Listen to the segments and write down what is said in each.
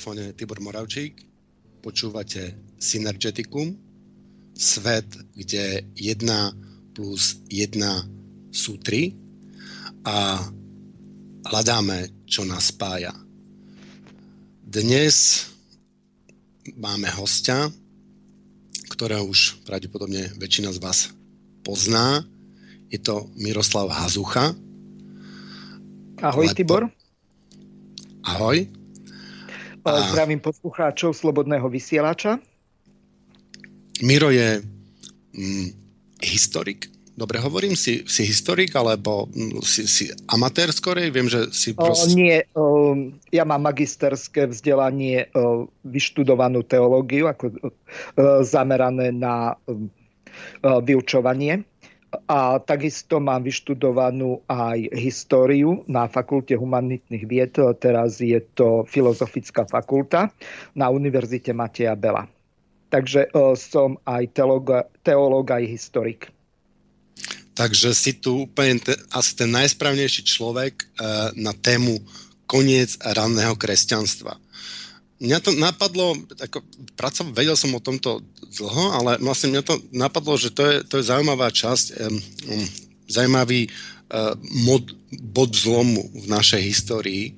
Telefóne Tibor Moravčík, počúvate Synergeticum, svet, kde 1 plus 1 sú 3 a hľadáme, čo nás spája. Dnes máme hostia, ktorého už pravdepodobne väčšina z vás pozná. Je to Miroslav Hazucha. Ahoj, Tibor. Ahoj. A... Zdravím poslucháčov Slobodného vysielača. Miro je mm, historik. Dobre hovorím, si, si historik, alebo mm, si, si amatér skorej? Viem, že si proste... O, nie, o, ja mám magisterské vzdelanie, o, vyštudovanú teológiu, ako o, zamerané na o, vyučovanie a takisto mám vyštudovanú aj históriu na Fakulte humanitných vied. Teraz je to Filozofická fakulta na Univerzite Mateja Bela. Takže uh, som aj teológ, aj historik. Takže si tu úplne te, asi ten najsprávnejší človek uh, na tému koniec ranného kresťanstva mňa to napadlo, ako, pracov, vedel som o tomto dlho, ale vlastne mňa to napadlo, že to je, to je zaujímavá časť, um, um, zaujímavý uh, mod, bod zlomu v našej histórii,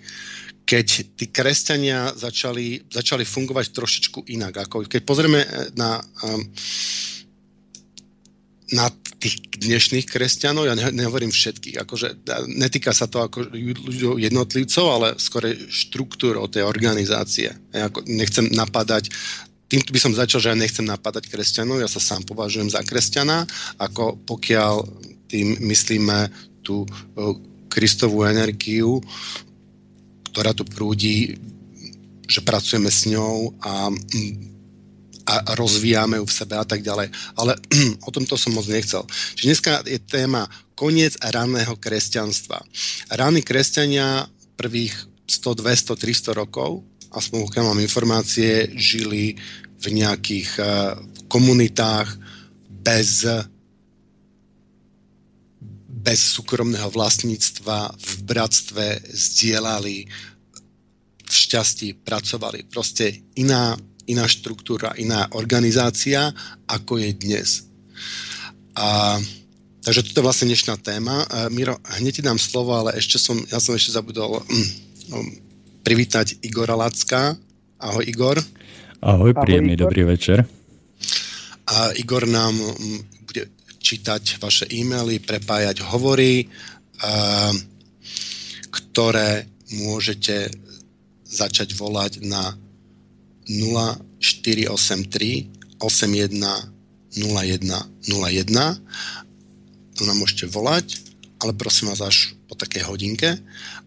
keď tí kresťania začali, začali fungovať trošičku inak. Ako, keď pozrieme na um, na tých dnešných kresťanov, ja nehovorím všetkých, akože netýka sa to ako jednotlivcov, ale skôr štruktúrou tej organizácie. Ja ako nechcem napadať tým by som začal, že ja nechcem napadať kresťanov, ja sa sám považujem za kresťana, ako pokiaľ tým myslíme tú Kristovú energiu, ktorá tu prúdi, že pracujeme s ňou a a rozvíjame ju v sebe a tak ďalej. Ale o tomto som moc nechcel. Čiže dneska je téma koniec ranného kresťanstva. Rány kresťania prvých 100, 200, 300 rokov, aspoň pokiaľ mám informácie, žili v nejakých uh, komunitách bez bez súkromného vlastníctva, v bratstve zdieľali, v šťastí pracovali. Proste iná iná štruktúra, iná organizácia, ako je dnes. A, takže toto je vlastne dnešná téma. Miro, hneď ti dám slovo, ale ešte som, ja som ešte zabudol um, privítať Igora Lacka. Ahoj Igor. Ahoj, príjemný Ahoj, dobrý večer. A Igor nám um, bude čítať vaše e-maily, prepájať hovory, ktoré môžete začať volať na 0483 81 01 01. To nám môžete volať, ale prosím vás až po takej hodinke.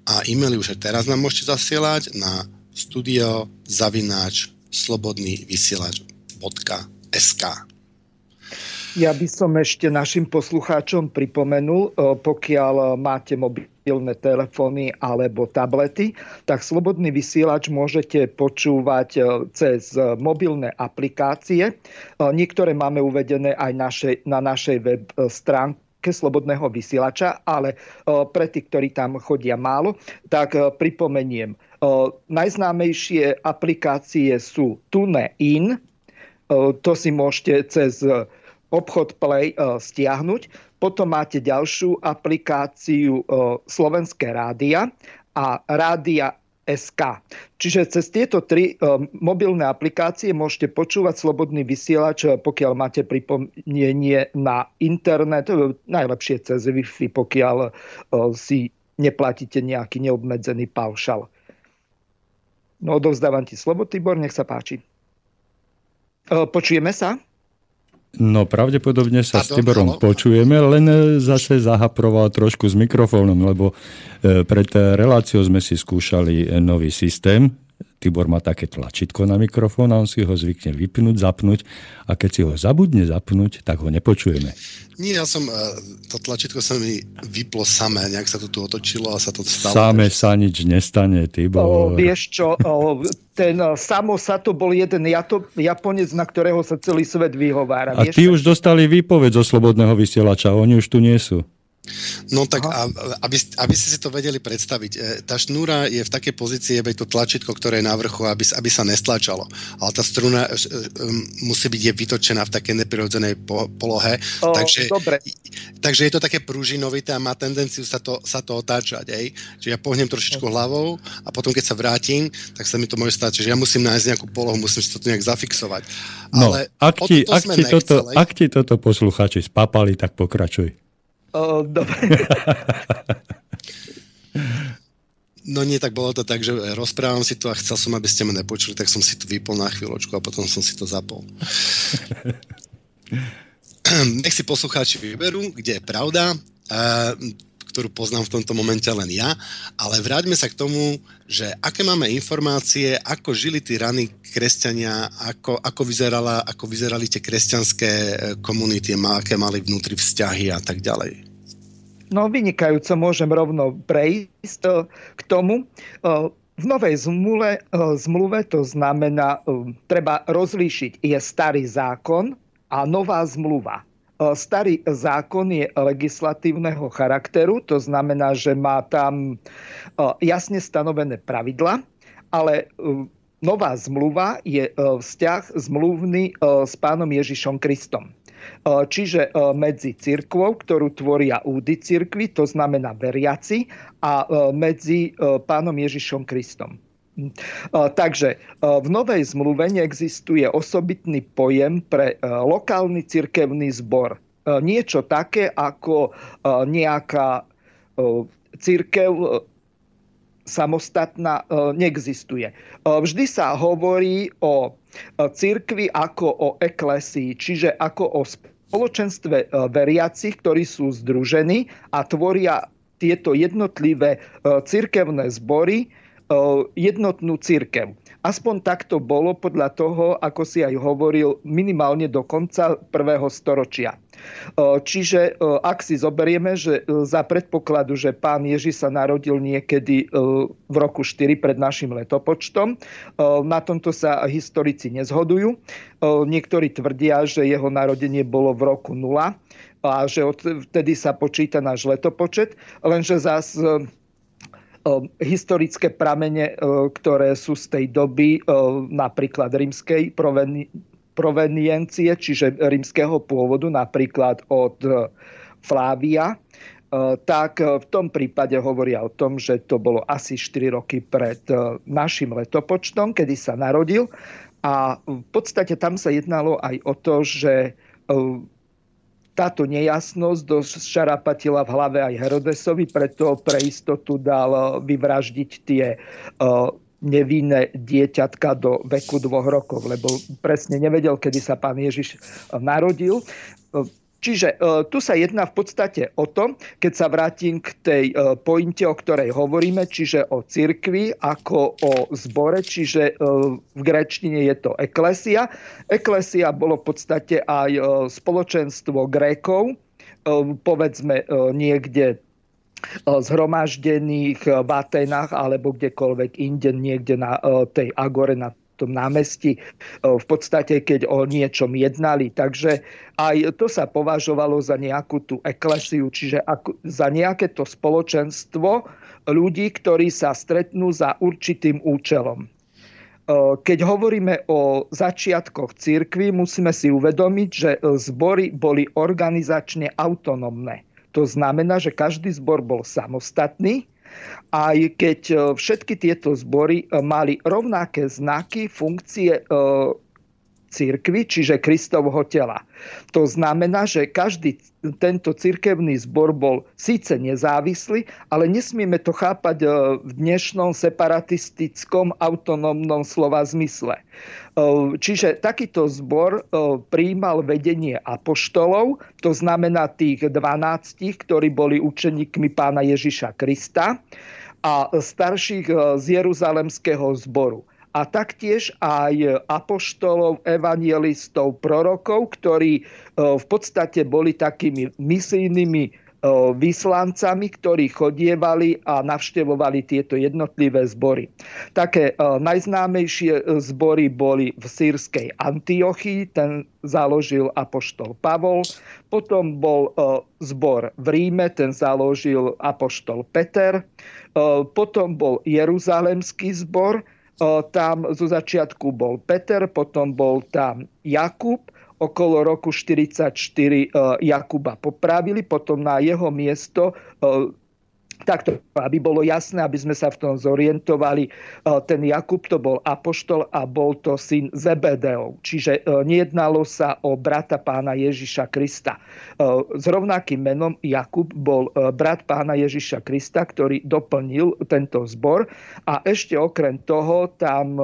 A e-maily už teraz nám môžete zasielať na studio zavináč slobodný vysielač.sk. Ja by som ešte našim poslucháčom pripomenul, e, pokiaľ máte mobilné telefóny alebo tablety, tak slobodný vysielač môžete počúvať e, cez mobilné aplikácie. E, niektoré máme uvedené aj naše, na našej web stránke slobodného vysielača, ale pre tých, ktorí tam chodia málo, tak pripomeniem. Najznámejšie aplikácie sú TuneIn, to si môžete cez obchod Play stiahnuť. Potom máte ďalšiu aplikáciu Slovenské rádia a Rádia SK. Čiže cez tieto tri um, mobilné aplikácie môžete počúvať slobodný vysielač, pokiaľ máte pripomnenie na internet, najlepšie cez Wi-Fi, pokiaľ si neplatíte nejaký neobmedzený paušal. No, odovzdávam ti slovo, Tibor, nech sa páči. Počujeme sa? No pravdepodobne sa Pardon, s Tiborom halo? počujeme, len e, zase zahaproval trošku s mikrofónom, lebo e, pred reláciou sme si skúšali nový systém, Tibor má také tlačítko na mikrofón a on si ho zvykne vypnúť, zapnúť a keď si ho zabudne zapnúť, tak ho nepočujeme. Nie, ja som, e, to tlačítko sa mi vyplo samé, nejak sa to tu otočilo a sa to stalo. Samé sa nič nestane, Tibor. O, vieš čo, o, ten e, samo sa to bol jeden Japonec, na ktorého sa celý svet vyhovára. A vieš, tí už dostali výpoveď zo Slobodného vysielača, oni už tu nie sú. No tak, a, aby, aby ste si to vedeli predstaviť, e, tá šnúra je v takej pozícii, aby to tlačítko, ktoré je na vrchu, aby, aby sa nestlačalo. Ale tá struna e, e, musí byť je vytočená v takej neprirodzenej polohe. O, takže, dobre. takže je to také prúžinovité a má tendenciu sa to, sa to otáčať. Ej? Čiže ja pohnem trošičku hlavou a potom, keď sa vrátim, tak sa mi to môže stať. Čiže ja musím nájsť nejakú polohu, musím si to nejak zafixovať. No, Ale ak, ti, ak, ti toto, ak ti toto posluchači spapali, tak pokračuj. O, dobre. No nie, tak bolo to tak, že rozprávam si to a chcel som, aby ste ma nepočuli, tak som si to vypol na chvíľočku a potom som si to zapol. Nech si poslucháči vyberú, kde je pravda ktorú poznám v tomto momente len ja, ale vráťme sa k tomu, že aké máme informácie, ako žili tí raní kresťania, ako, ako, vizerala, ako vyzerali tie kresťanské e, komunity, aké mali vnútri vzťahy a tak ďalej. No vynikajúco, môžem rovno prejsť e, k tomu. E, v novej zmluve, zmluve to znamená, treba rozlíšiť, je starý zákon a nová zmluva. E, starý zákon je legislatívneho charakteru, to znamená, že má tam e, jasne stanovené pravidla, ale e, nová zmluva je vzťah zmluvný s pánom Ježišom Kristom. Čiže medzi církvou, ktorú tvoria údy církvy, to znamená veriaci, a medzi pánom Ježišom Kristom. Takže v Novej zmluve neexistuje osobitný pojem pre lokálny cirkevný zbor. Niečo také ako nejaká církev samostatná neexistuje. Vždy sa hovorí o církvi ako o eklesii, čiže ako o spoločenstve veriacich, ktorí sú združení a tvoria tieto jednotlivé církevné zbory, jednotnú církev. Aspoň takto bolo podľa toho, ako si aj hovoril, minimálne do konca prvého storočia. Čiže ak si zoberieme, že za predpokladu, že pán Ježiš sa narodil niekedy v roku 4 pred našim letopočtom, na tomto sa historici nezhodujú. Niektorí tvrdia, že jeho narodenie bolo v roku 0 a že vtedy sa počíta náš letopočet, lenže zase historické pramene, ktoré sú z tej doby, napríklad rímskej proveniencie, čiže rímskeho pôvodu, napríklad od Flávia, tak v tom prípade hovoria o tom, že to bolo asi 4 roky pred našim letopočtom, kedy sa narodil. A v podstate tam sa jednalo aj o to, že táto nejasnosť šarapatila v hlave aj Herodesovi, preto pre istotu dal vyvraždiť tie nevinné dieťatka do veku dvoch rokov, lebo presne nevedel, kedy sa pán Ježiš narodil. Čiže e, tu sa jedná v podstate o to, keď sa vrátim k tej e, pointe, o ktorej hovoríme, čiže o cirkvi ako o zbore, čiže e, v grečtine je to eklesia. Eklesia bolo v podstate aj spoločenstvo Grékov, povedzme niekde zhromaždených v Atenách alebo kdekoľvek inde, niekde na tej agore, na tom námestí v podstate, keď o niečom jednali. Takže aj to sa považovalo za nejakú tú eklesiu, čiže za nejaké to spoločenstvo ľudí, ktorí sa stretnú za určitým účelom. keď hovoríme o začiatkoch cirkvy, musíme si uvedomiť, že zbory boli organizačne autonómne. To znamená, že každý zbor bol samostatný, aj keď všetky tieto zbory mali rovnaké znaky, funkcie, církvy, čiže Kristovho tela. To znamená, že každý tento cirkevný zbor bol síce nezávislý, ale nesmieme to chápať e, v dnešnom separatistickom autonómnom slova zmysle. E, čiže takýto zbor e, prijímal vedenie apoštolov, to znamená tých 12, ktorí boli učeníkmi pána Ježiša Krista a starších z Jeruzalemského zboru a taktiež aj apoštolov, evangelistov, prorokov, ktorí e, v podstate boli takými misijnými e, vyslancami, ktorí chodievali a navštevovali tieto jednotlivé zbory. Také e, najznámejšie zbory boli v sírskej Antiochii, ten založil apoštol Pavol, potom bol zbor v Ríme, ten založil apoštol Peter, potom bol Jeruzalemský zbor, tam zo začiatku bol Peter, potom bol tam Jakub, okolo roku 44 Jakuba popravili, potom na jeho miesto Takto, aby bolo jasné, aby sme sa v tom zorientovali, e, ten Jakub to bol apoštol a bol to syn Zebedeov. Čiže e, nejednalo sa o brata pána Ježiša Krista. E, s rovnakým menom Jakub bol brat pána Ježiša Krista, ktorý doplnil tento zbor. A ešte okrem toho tam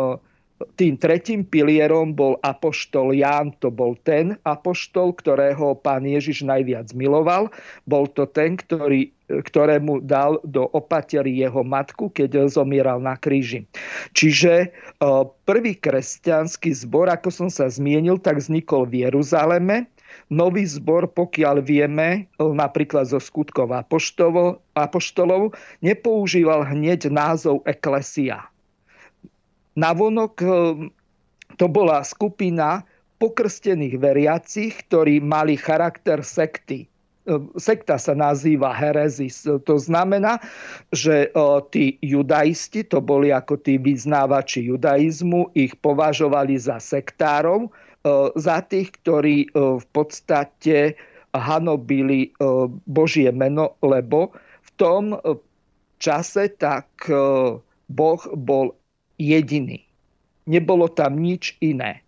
tým tretím pilierom bol apoštol Ján, to bol ten apoštol, ktorého pán Ježiš najviac miloval. Bol to ten, ktorý, ktorému dal do opatery jeho matku, keď zomieral na kríži. Čiže e, prvý kresťanský zbor, ako som sa zmienil, tak vznikol v Jeruzaleme. Nový zbor, pokiaľ vieme, e, napríklad zo skutkov apoštolov, apoštolov nepoužíval hneď názov eklesia Navonok eh, to bola skupina pokrstených veriacich, ktorí mali charakter sekty. Eh, sekta sa nazýva herezis. To znamená, že eh, tí judaisti, to boli ako tí vyznávači judaizmu, ich považovali za sektárov, za tých, ktorí v podstate hanobili Božie meno, lebo v tom čase tak Boh bol jediný. Nebolo tam nič iné.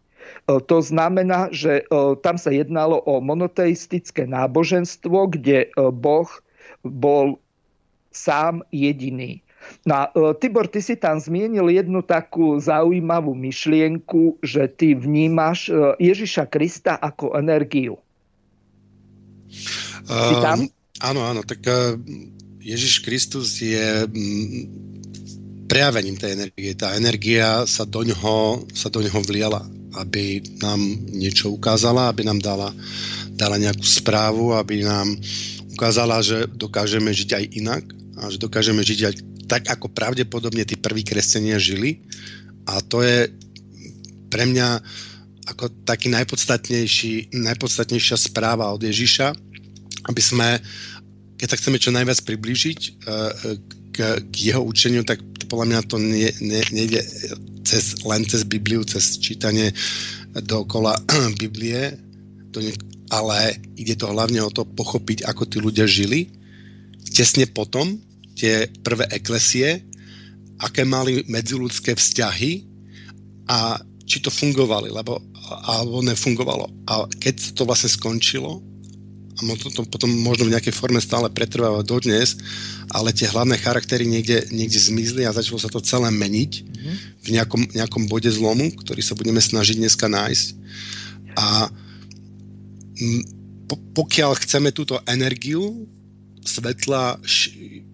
E, to znamená, že e, tam sa jednalo o monoteistické náboženstvo, kde e, Boh bol sám jediný. No, Tibor, ty si tam zmienil jednu takú zaujímavú myšlienku, že ty vnímaš Ježiša Krista ako energiu. Si tam? Uh, áno, áno, tak uh, Ježiš Kristus je prejavením tej energie. Tá energia sa do ňoho, sa do ňoho vliela, aby nám niečo ukázala, aby nám dala, dala nejakú správu, aby nám ukázala, že dokážeme žiť aj inak a že dokážeme žiť aj tak, ako pravdepodobne tí prví kresťania žili. A to je pre mňa ako taký najpodstatnejší, najpodstatnejšia správa od Ježiša, aby sme, keď sa chceme čo najviac priblížiť eh, k, k jeho učeniu, tak podľa mňa to nie, nie, nejde cez, len cez Bibliu, cez čítanie dokola Biblie, to nie, ale ide to hlavne o to pochopiť, ako tí ľudia žili. Tesne potom tie prvé eklesie, aké mali medziludské vzťahy a či to fungovali, lebo, alebo nefungovalo. A keď to vlastne skončilo, a to, to potom možno v nejakej forme stále pretrváva dodnes, ale tie hlavné charaktery niekde, niekde zmizli a začalo sa to celé meniť mm-hmm. v nejakom, nejakom bode zlomu, ktorý sa budeme snažiť dneska nájsť. A po, pokiaľ chceme túto energiu svetla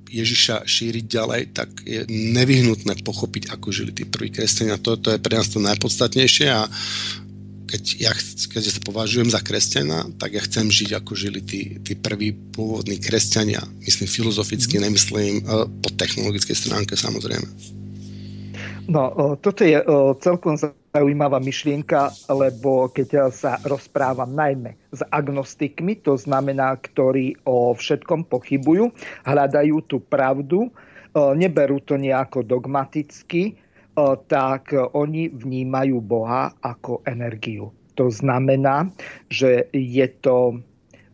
Ježiša šíriť ďalej, tak je nevyhnutné pochopiť, ako žili tí prví kresťania. To, to je pre nás to najpodstatnejšie a keď ja keď sa považujem za kresťana, tak ja chcem žiť, ako žili tí, tí prví pôvodní kresťania. Myslím filozoficky, mm. nemyslím uh, po technologickej stránke samozrejme. No, toto je celkom zaujímavá myšlienka, lebo keď sa rozprávam najmä s agnostikmi, to znamená, ktorí o všetkom pochybujú, hľadajú tú pravdu, neberú to nejako dogmaticky, tak oni vnímajú Boha ako energiu. To znamená, že je to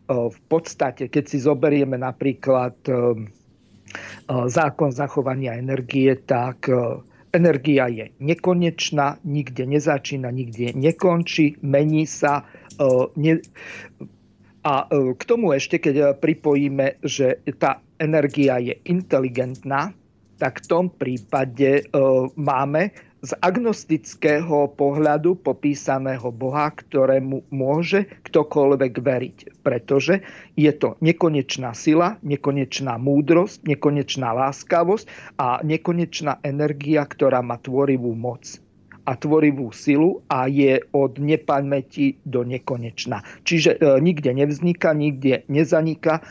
v podstate, keď si zoberieme napríklad zákon zachovania energie, tak energia je nekonečná, nikde nezačína, nikde nekončí, mení sa. A k tomu ešte, keď pripojíme, že tá energia je inteligentná, tak v tom prípade máme z agnostického pohľadu popísaného Boha, ktorému môže ktokoľvek veriť. Pretože je to nekonečná sila, nekonečná múdrosť, nekonečná láskavosť a nekonečná energia, ktorá má tvorivú moc a tvorivú silu a je od nepamäti do nekonečna. Čiže e, nikde nevzniká, nikde nezaniká, e,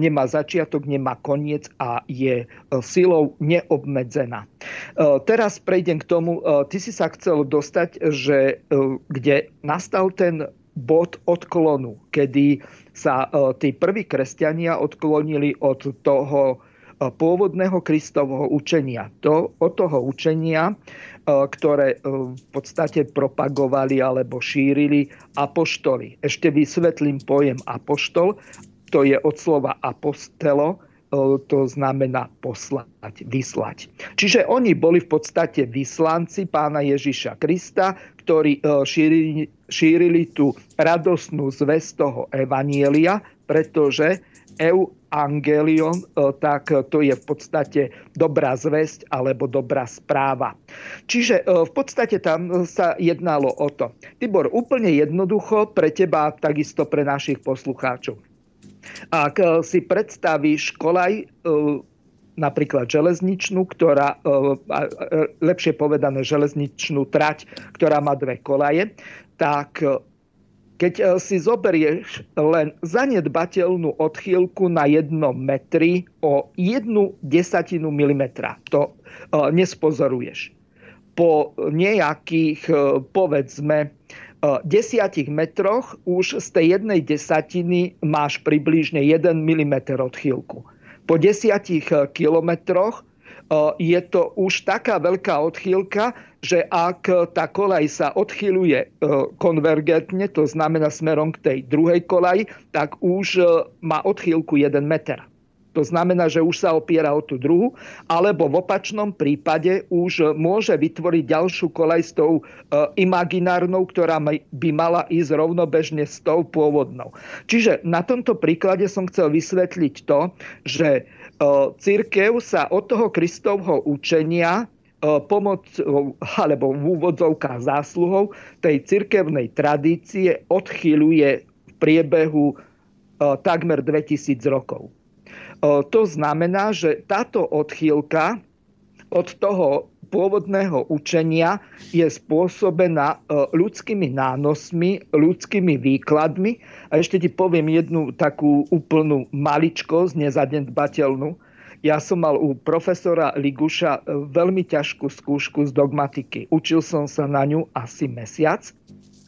nemá začiatok, nemá koniec a je e, silou neobmedzená. E, teraz prejdem k tomu, e, ty si sa chcel dostať, že e, kde nastal ten bod odklonu, kedy sa e, tí prví kresťania odklonili od toho pôvodného Kristovho učenia. To, od toho učenia, ktoré v podstate propagovali alebo šírili apoštoli. Ešte vysvetlím pojem apoštol. To je od slova apostelo, to znamená poslať, vyslať. Čiže oni boli v podstate vyslanci pána Ježiša Krista, ktorí šírili, šírili tú radosnú zväz toho evanielia, pretože angelion, e, tak to je v podstate dobrá zväzť alebo dobrá správa. Čiže e, v podstate tam sa jednalo o to. Tibor, úplne jednoducho pre teba, takisto pre našich poslucháčov. Ak e, si predstavíš kolaj, napríklad železničnú, ktorá, lepšie povedané železničnú trať, ktorá má dve kolaje, tak keď e, si zoberieš len zanedbateľnú odchýlku na jednom metri o jednu desatinu milimetra, to e, nespozoruješ. Po nejakých, e, povedzme, desiatich metroch už z tej jednej desatiny máš približne 1 mm odchýlku. Po desiatich kilometroch je to už taká veľká odchýlka, že ak tá kolaj sa odchýľuje e, konvergentne, to znamená smerom k tej druhej kolaji, tak už e, má odchýlku 1 meter. To znamená, že už sa opiera o tú druhu, alebo v opačnom prípade už môže vytvoriť ďalšiu kolaj s tou e, imaginárnou, ktorá by mala ísť rovnobežne s tou pôvodnou. Čiže na tomto príklade som chcel vysvetliť to, že církev sa od toho Kristovho učenia pomoc alebo v úvodzovkách zásluhou tej cirkevnej tradície odchyluje v priebehu takmer 2000 rokov. To znamená, že táto odchýlka od toho pôvodného učenia je spôsobená ľudskými nánosmi, ľudskými výkladmi. A ešte ti poviem jednu takú úplnú maličkosť, nezadedbateľnú ja som mal u profesora Liguša e, veľmi ťažkú skúšku z dogmatiky. Učil som sa na ňu asi mesiac.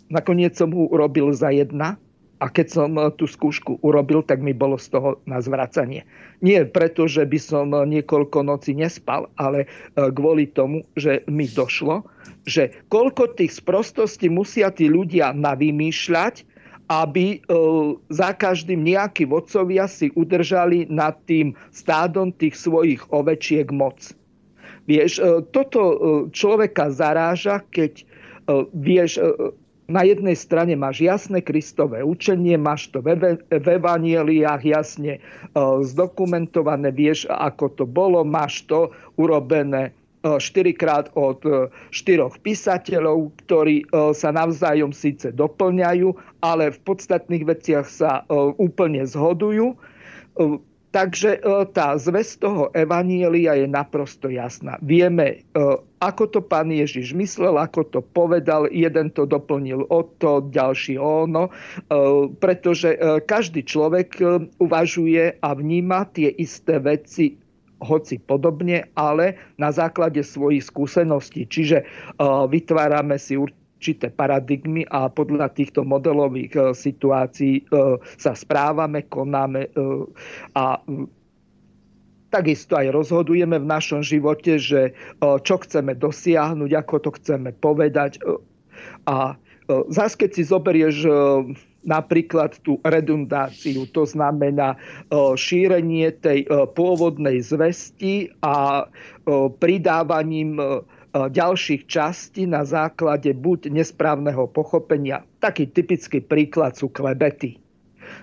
Nakoniec som ho urobil za jedna a keď som e, tú skúšku urobil, tak mi bolo z toho na zvracanie. Nie preto, že by som e, niekoľko noci nespal, ale kvôli tomu, že mi došlo, že koľko tých sprostostí musia tí ľudia navymýšľať, aby za každým nejakí vodcovia si udržali nad tým stádom tých svojich ovečiek moc. Vieš, toto človeka zaráža, keď vieš, na jednej strane máš jasné Kristové učenie, máš to v evanieliách jasne zdokumentované, vieš, ako to bolo, máš to urobené štyrikrát od e, štyroch písateľov, ktorí e, sa navzájom síce doplňajú, ale v podstatných veciach sa e, úplne zhodujú. Takže tá zväz toho Evanielia je naprosto jasná. Vieme, ako to pán Ježiš myslel, ako to povedal, jeden to doplnil o to, ďalší o ono, pretože každý človek uvažuje a vníma tie isté veci hoci podobne, ale na základe svojich skúseností. Čiže vytvárame si určité paradigmy a podľa týchto modelových uh, situácií uh, sa správame, konáme a takisto aj rozhodujeme v našom živote, že čo chceme dosiahnuť, ako to chceme povedať. A zase keď si zoberieš napríklad tú redundáciu, to znamená šírenie tej pôvodnej zvesti a pridávaním ďalších častí na základe buď nesprávneho pochopenia. Taký typický príklad sú klebety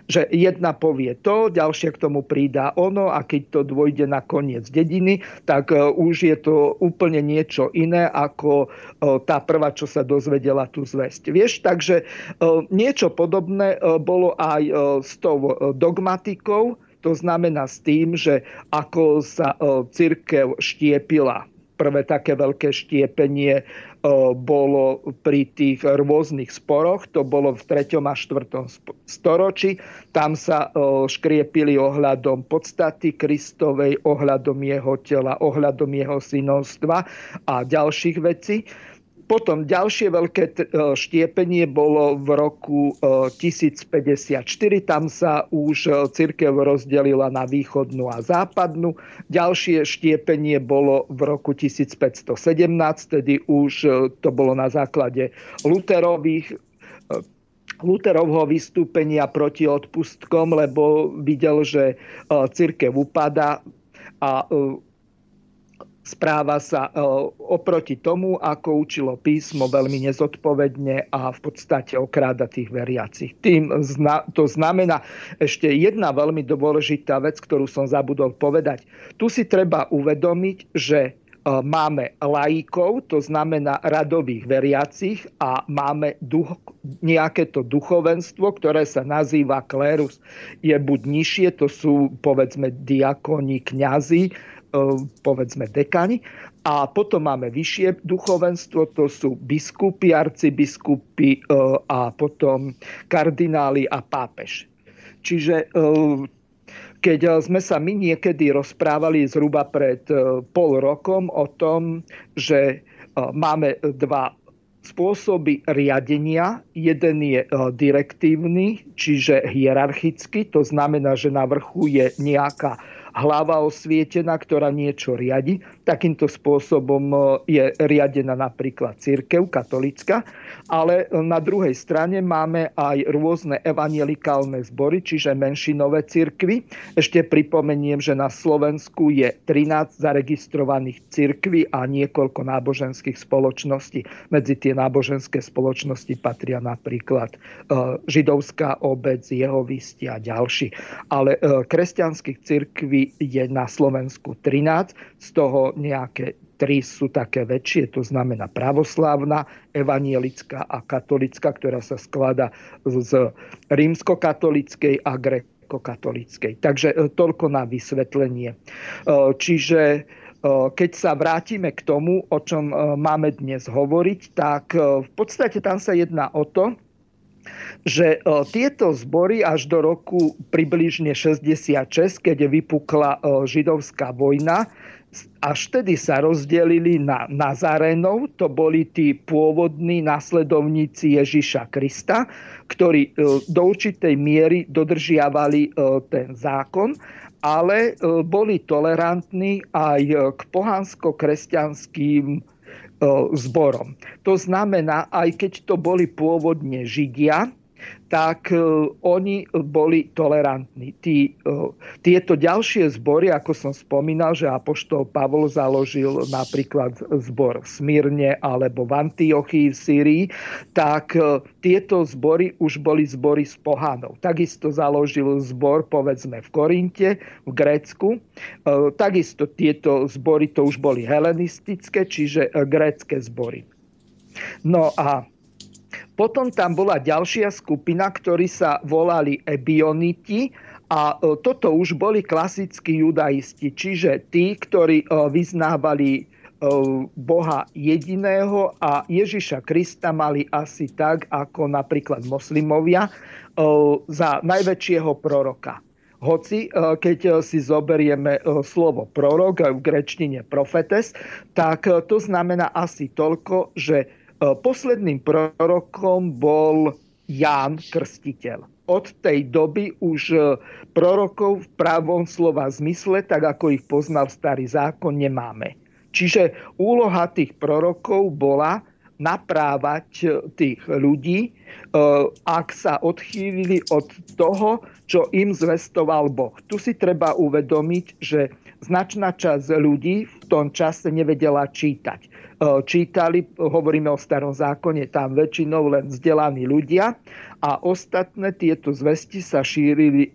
že jedna povie to, ďalšia k tomu prída ono a keď to dôjde na koniec dediny, tak e, už je to úplne niečo iné ako e, tá prvá, čo sa dozvedela tú zväzť. Vieš, takže e, niečo podobné bolo aj s tou dogmatikou, to znamená s tým, že ako sa církev štiepila prvé také veľké štiepenie bolo pri tých rôznych sporoch, to bolo v 3. a 4. storočí. Tam sa škriepili ohľadom podstaty Kristovej, ohľadom jeho tela, ohľadom jeho synovstva a ďalších vecí. Potom ďalšie veľké e, štiepenie bolo v roku 1054. E, Tam sa už e, církev rozdelila na východnú a západnú. Ďalšie štiepenie bolo v roku 1517, tedy už to bolo na základe Luterových Luterovho vystúpenia proti odpustkom, lebo videl, že církev upada a správa sa e, oproti tomu, ako učilo písmo veľmi nezodpovedne a v podstate okráda tých veriacich. Tým to znamená ešte jedna veľmi dôležitá vec, ktorú som zabudol povedať. Tu si treba uvedomiť, že e, máme laikov, to znamená radových veriacich a máme duch, nejaké to duchovenstvo, ktoré sa nazýva klérus. Je buď nižšie, to sú povedzme diakoni, kňazi, povedzme dekani. A potom máme vyššie duchovenstvo, to sú biskupy, arcibiskupy e, a potom kardináli a pápež. Čiže e, keď sme sa my niekedy rozprávali zhruba pred pol rokom o tom, že máme dva spôsoby riadenia. Jeden je direktívny, čiže hierarchický, to znamená, že na vrchu je nejaká hlava osvietená, ktorá niečo riadi. Takýmto spôsobom e, je riadená napríklad církev katolická, ale na druhej strane máme aj rôzne evangelikálne zbory, čiže menšinové církvy. Ešte pripomeniem, že na Slovensku je 13 zaregistrovaných církví a niekoľko náboženských spoločností. Medzi tie náboženské spoločnosti patria napríklad e, židovská obec, jehovisti a ďalší. Ale e, kresťanských církví je na Slovensku 13, z toho nejaké tri sú také väčšie, to znamená pravoslávna, evanielická a katolická, ktorá sa sklada z rímskokatolickej a grekokatolickej. Takže e, toľko na vysvetlenie. E, čiže e, keď sa vrátime k tomu, o čom máme dnes hovoriť, tak v podstate tam sa jedná o to, že tieto zbory až do roku približne 66, keď vypukla židovská vojna, až vtedy sa rozdelili na Nazarenov, to boli tí pôvodní nasledovníci Ježiša Krista, ktorí e, do určitej miery dodržiavali ten zákon, ale boli tolerantní aj k pohansko-kresťanským zborom. To znamená, aj keď to boli pôvodne Židia, tak e, oni boli tolerantní. Tí, e, tieto ďalšie zbory, ako som spomínal, že Apoštol Pavol založil napríklad zbor v Smírne alebo v Antiochii v Syrii, tak e, tieto zbory už boli zbory s pohanov. Takisto založil zbor, povedzme, v Korinte, v Grécku. Takisto tieto zbory to už boli helenistické, čiže grécké zbory. No a potom tam bola ďalšia skupina, ktorí sa volali ebioniti a e, toto už boli klasickí judaisti, čiže tí, ktorí e, vyznávali e, Boha jediného a Ježiša Krista mali asi tak, ako napríklad moslimovia, za najväčšieho proroka. Hoci, keď si zoberieme slovo prorok v grečtine profetes, tak to znamená asi toľko, že posledným prorokom bol Ján Krstiteľ. od tej doby už prorokov v pravom slova zmysle, tak ako ich poznal starý zákon, nemáme. Čiže úloha tých prorokov bola naprávať e, tých ľudí, e, ak sa odchýlili od toho, čo im zvestoval Boh. Tu si treba uvedomiť, že značná časť ľudí v tom čase nevedela čítať. Čítali, hovoríme o starom zákone, tam väčšinou len vzdelaní ľudia a ostatné tieto zvesti sa šírili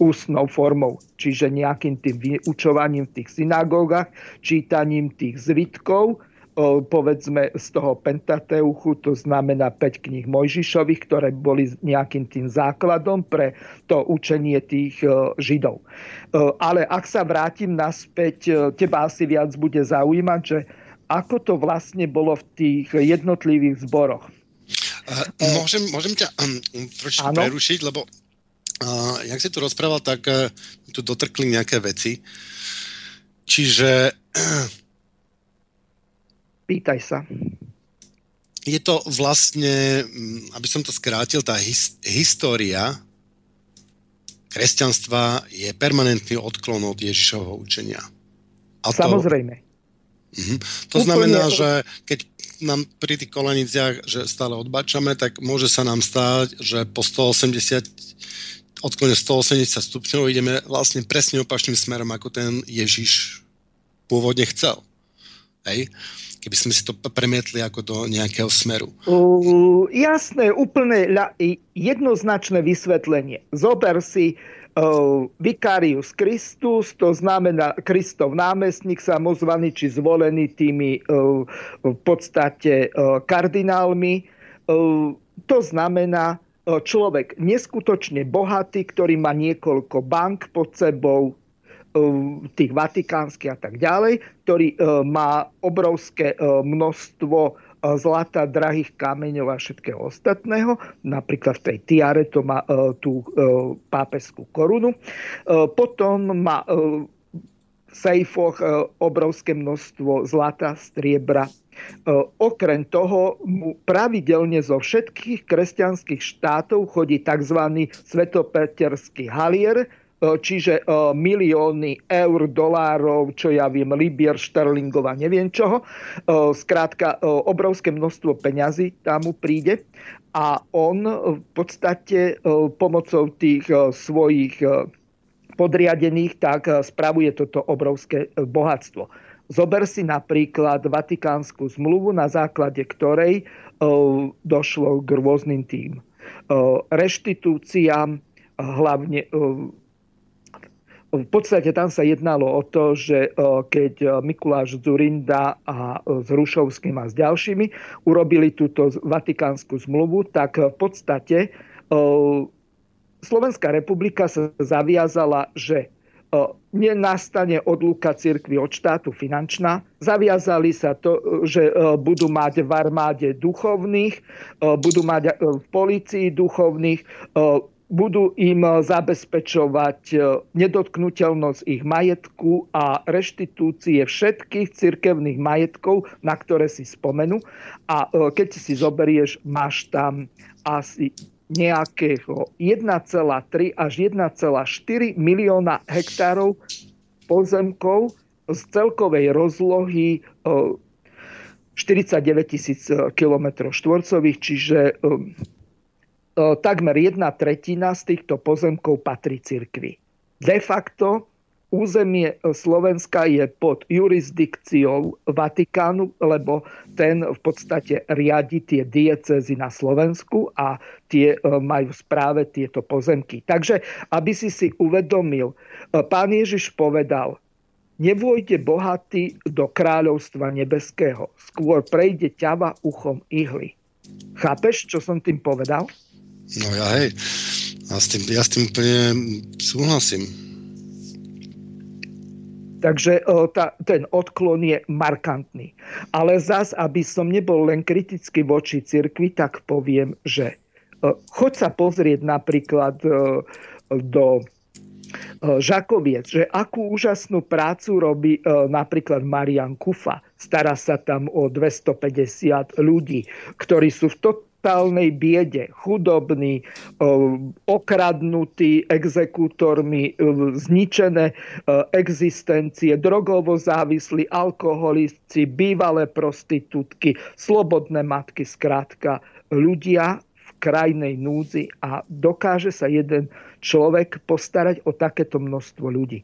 ústnou formou, čiže nejakým tým vyučovaním v tých synagógach, čítaním tých zvitkov, povedzme z toho Pentateuchu, to znamená 5 kníh Mojžišových, ktoré boli nejakým tým základom pre to učenie tých Židov. Ale ak sa vrátim naspäť, teba asi viac bude zaujímať, že ako to vlastne bolo v tých jednotlivých zboroch. Môžem, môžem ťa um, trošku prerušiť, lebo uh, jak si tu rozprával, tak uh, tu dotrkli nejaké veci. Čiže uh, Pýtaj sa. Je to vlastne, mm, aby som to skrátil, tá his, história kresťanstva je permanentný odklon od Ježišovho učenia. A Samozrejme. To, uh-huh. to Úplne... znamená, že keď nám pri tých koleniciach, že stále odbačame, tak môže sa nám stáť, že po 180 odklone 180 stupňov ideme vlastne presne opačným smerom, ako ten Ježiš pôvodne chcel. Hej? keby sme si to premietli ako do nejakého smeru. Uh, jasné, úplne jednoznačné vysvetlenie. Zober si uh, Vicarius Christus, to znamená Kristov námestník, samozvaný či zvolený tými v podstate kardinálmi. To znamená človek neskutočne bohatý, ktorý má niekoľko bank pod sebou, tých vatikánskych a tak ďalej, ktorý má obrovské množstvo zlata, drahých kameňov a všetkého ostatného. Napríklad v tej tiare to má tú pápeskú korunu. Potom má sejfoch obrovské množstvo zlata, striebra. Okrem toho mu pravidelne zo všetkých kresťanských štátov chodí tzv. svetopeterský halier, E, čiže e, milióny eur, dolárov, čo ja viem, libier, šterlingov a neviem čoho. Skrátka, e, obrovské množstvo peňazí tam mu príde a on v podstate pomocou tých svojich podriadených tak spravuje toto obrovské bohatstvo. Zober si napríklad Vatikánsku zmluvu, na základe ktorej došlo k rôznym tým reštitúciám, hlavne v podstate tam sa jednalo o to, že e, keď e, Mikuláš Zurinda a e, s Rušovským a s ďalšími urobili túto vatikánsku zmluvu, tak v podstate Slovenská republika sa zaviazala, že nenastane odluka cirkvi od štátu finančná. Zaviazali sa to, že budú mať v armáde duchovných, budú mať v policii duchovných, budú im eh, zabezpečovať eh, nedotknutelnosť ich majetku a reštitúcie všetkých cirkevných majetkov, na ktoré si spomenú. A eh, keď si zoberieš, máš tam asi nejakého 1,3 až 1,4 milióna hektárov pozemkov z celkovej rozlohy 49 tisíc km štvorcových, čiže takmer jedna tretina z týchto pozemkov patrí cirkvi. De facto územie Slovenska je pod jurisdikciou Vatikánu, lebo ten v podstate riadi tie diecezy na Slovensku a tie e, majú správe tieto pozemky. Takže, aby si si uvedomil, e, pán Ježiš povedal, nevojde bohatý do kráľovstva nebeského, skôr prejde ťava uchom ihly. Chápeš, čo som tým povedal? No ja hej, ja s tým, ja s tým úplne súhlasím. Takže tá, ten odklon je markantný. Ale zas, aby som nebol len kritický voči cirkvi, tak poviem, že o, choď sa pozrieť napríklad do Žakoviec, že akú úžasnú prácu robí napríklad Marian Kufa. Stará sa tam o 250 ľudí, ktorí sú v to, totálnej biede, chudobní, okradnutí exekútormi, zničené existencie, drogovo závislí, alkoholisti, bývalé prostitútky, slobodné matky, skrátka ľudia krajnej núdzi a dokáže sa jeden človek postarať o takéto množstvo ľudí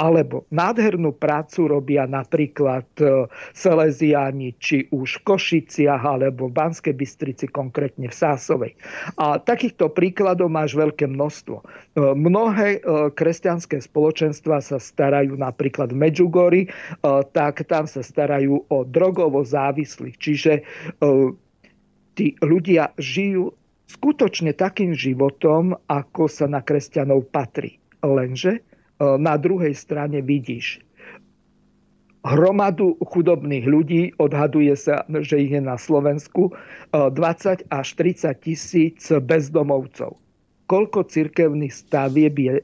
alebo nádhernú prácu robia napríklad e, Salesiáni, či už v Košiciach, alebo v Banskej Bystrici, konkrétne v Sásovej. A takýchto príkladov máš veľké množstvo. E, mnohé e, kresťanské spoločenstva sa starajú napríklad v Medžugori, tak tam sa starajú o drogovo závislých. Čiže tí ľudia žijú skutočne takým životom, ako sa na kresťanov patrí. Lenže E, na druhej strane vidíš hromadu chudobných ľudí, odhaduje sa, že ich je na Slovensku 20 e, až 30 tisíc bezdomovcov. Koľko cirkevných stavieb je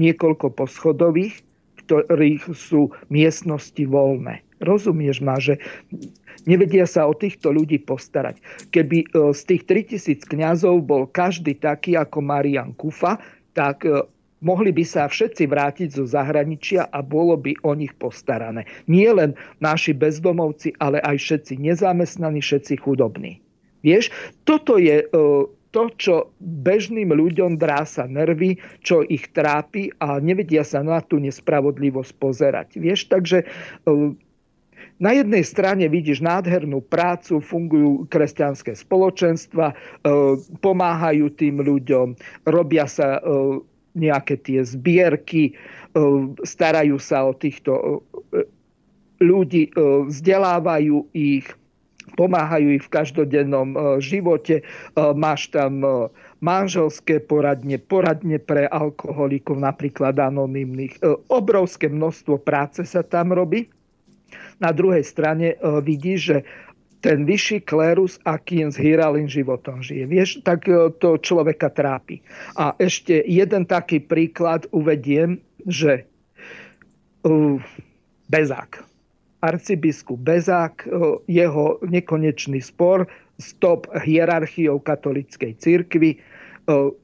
niekoľko poschodových, ktorých sú miestnosti voľné. Rozumieš ma, že nevedia sa o týchto ľudí postarať. Keby e, z tých 3000 kňazov bol každý taký ako Marian Kufa, tak mohli by sa všetci vrátiť zo zahraničia a bolo by o nich postarané. Nie len naši bezdomovci, ale aj všetci nezamestnaní, všetci chudobní. Vieš, toto je e, to, čo bežným ľuďom drása nervy, čo ich trápi a nevedia sa na tú nespravodlivosť pozerať. Vieš, takže e, na jednej strane vidíš nádhernú prácu, fungujú kresťanské spoločenstva, e, pomáhajú tým ľuďom, robia sa nejaké tie zbierky, e, starajú sa o týchto e, ľudí, e, vzdelávajú ich, pomáhajú ich v každodennom živote. Máš tam manželské poradne, poradne pre alkoholikov, napríklad anonimných. Obrovské množstvo práce sa tam robí. Na druhej strane vidíš, že ten vyšší klérus, akým s hýralým životom žije. Vieš, tak e, to človeka trápi. A ešte jeden taký príklad uvediem, že uh, Bezák, arcibiskup Bezák, jeho nekonečný spor s hierarchiou katolickej církvy, uh,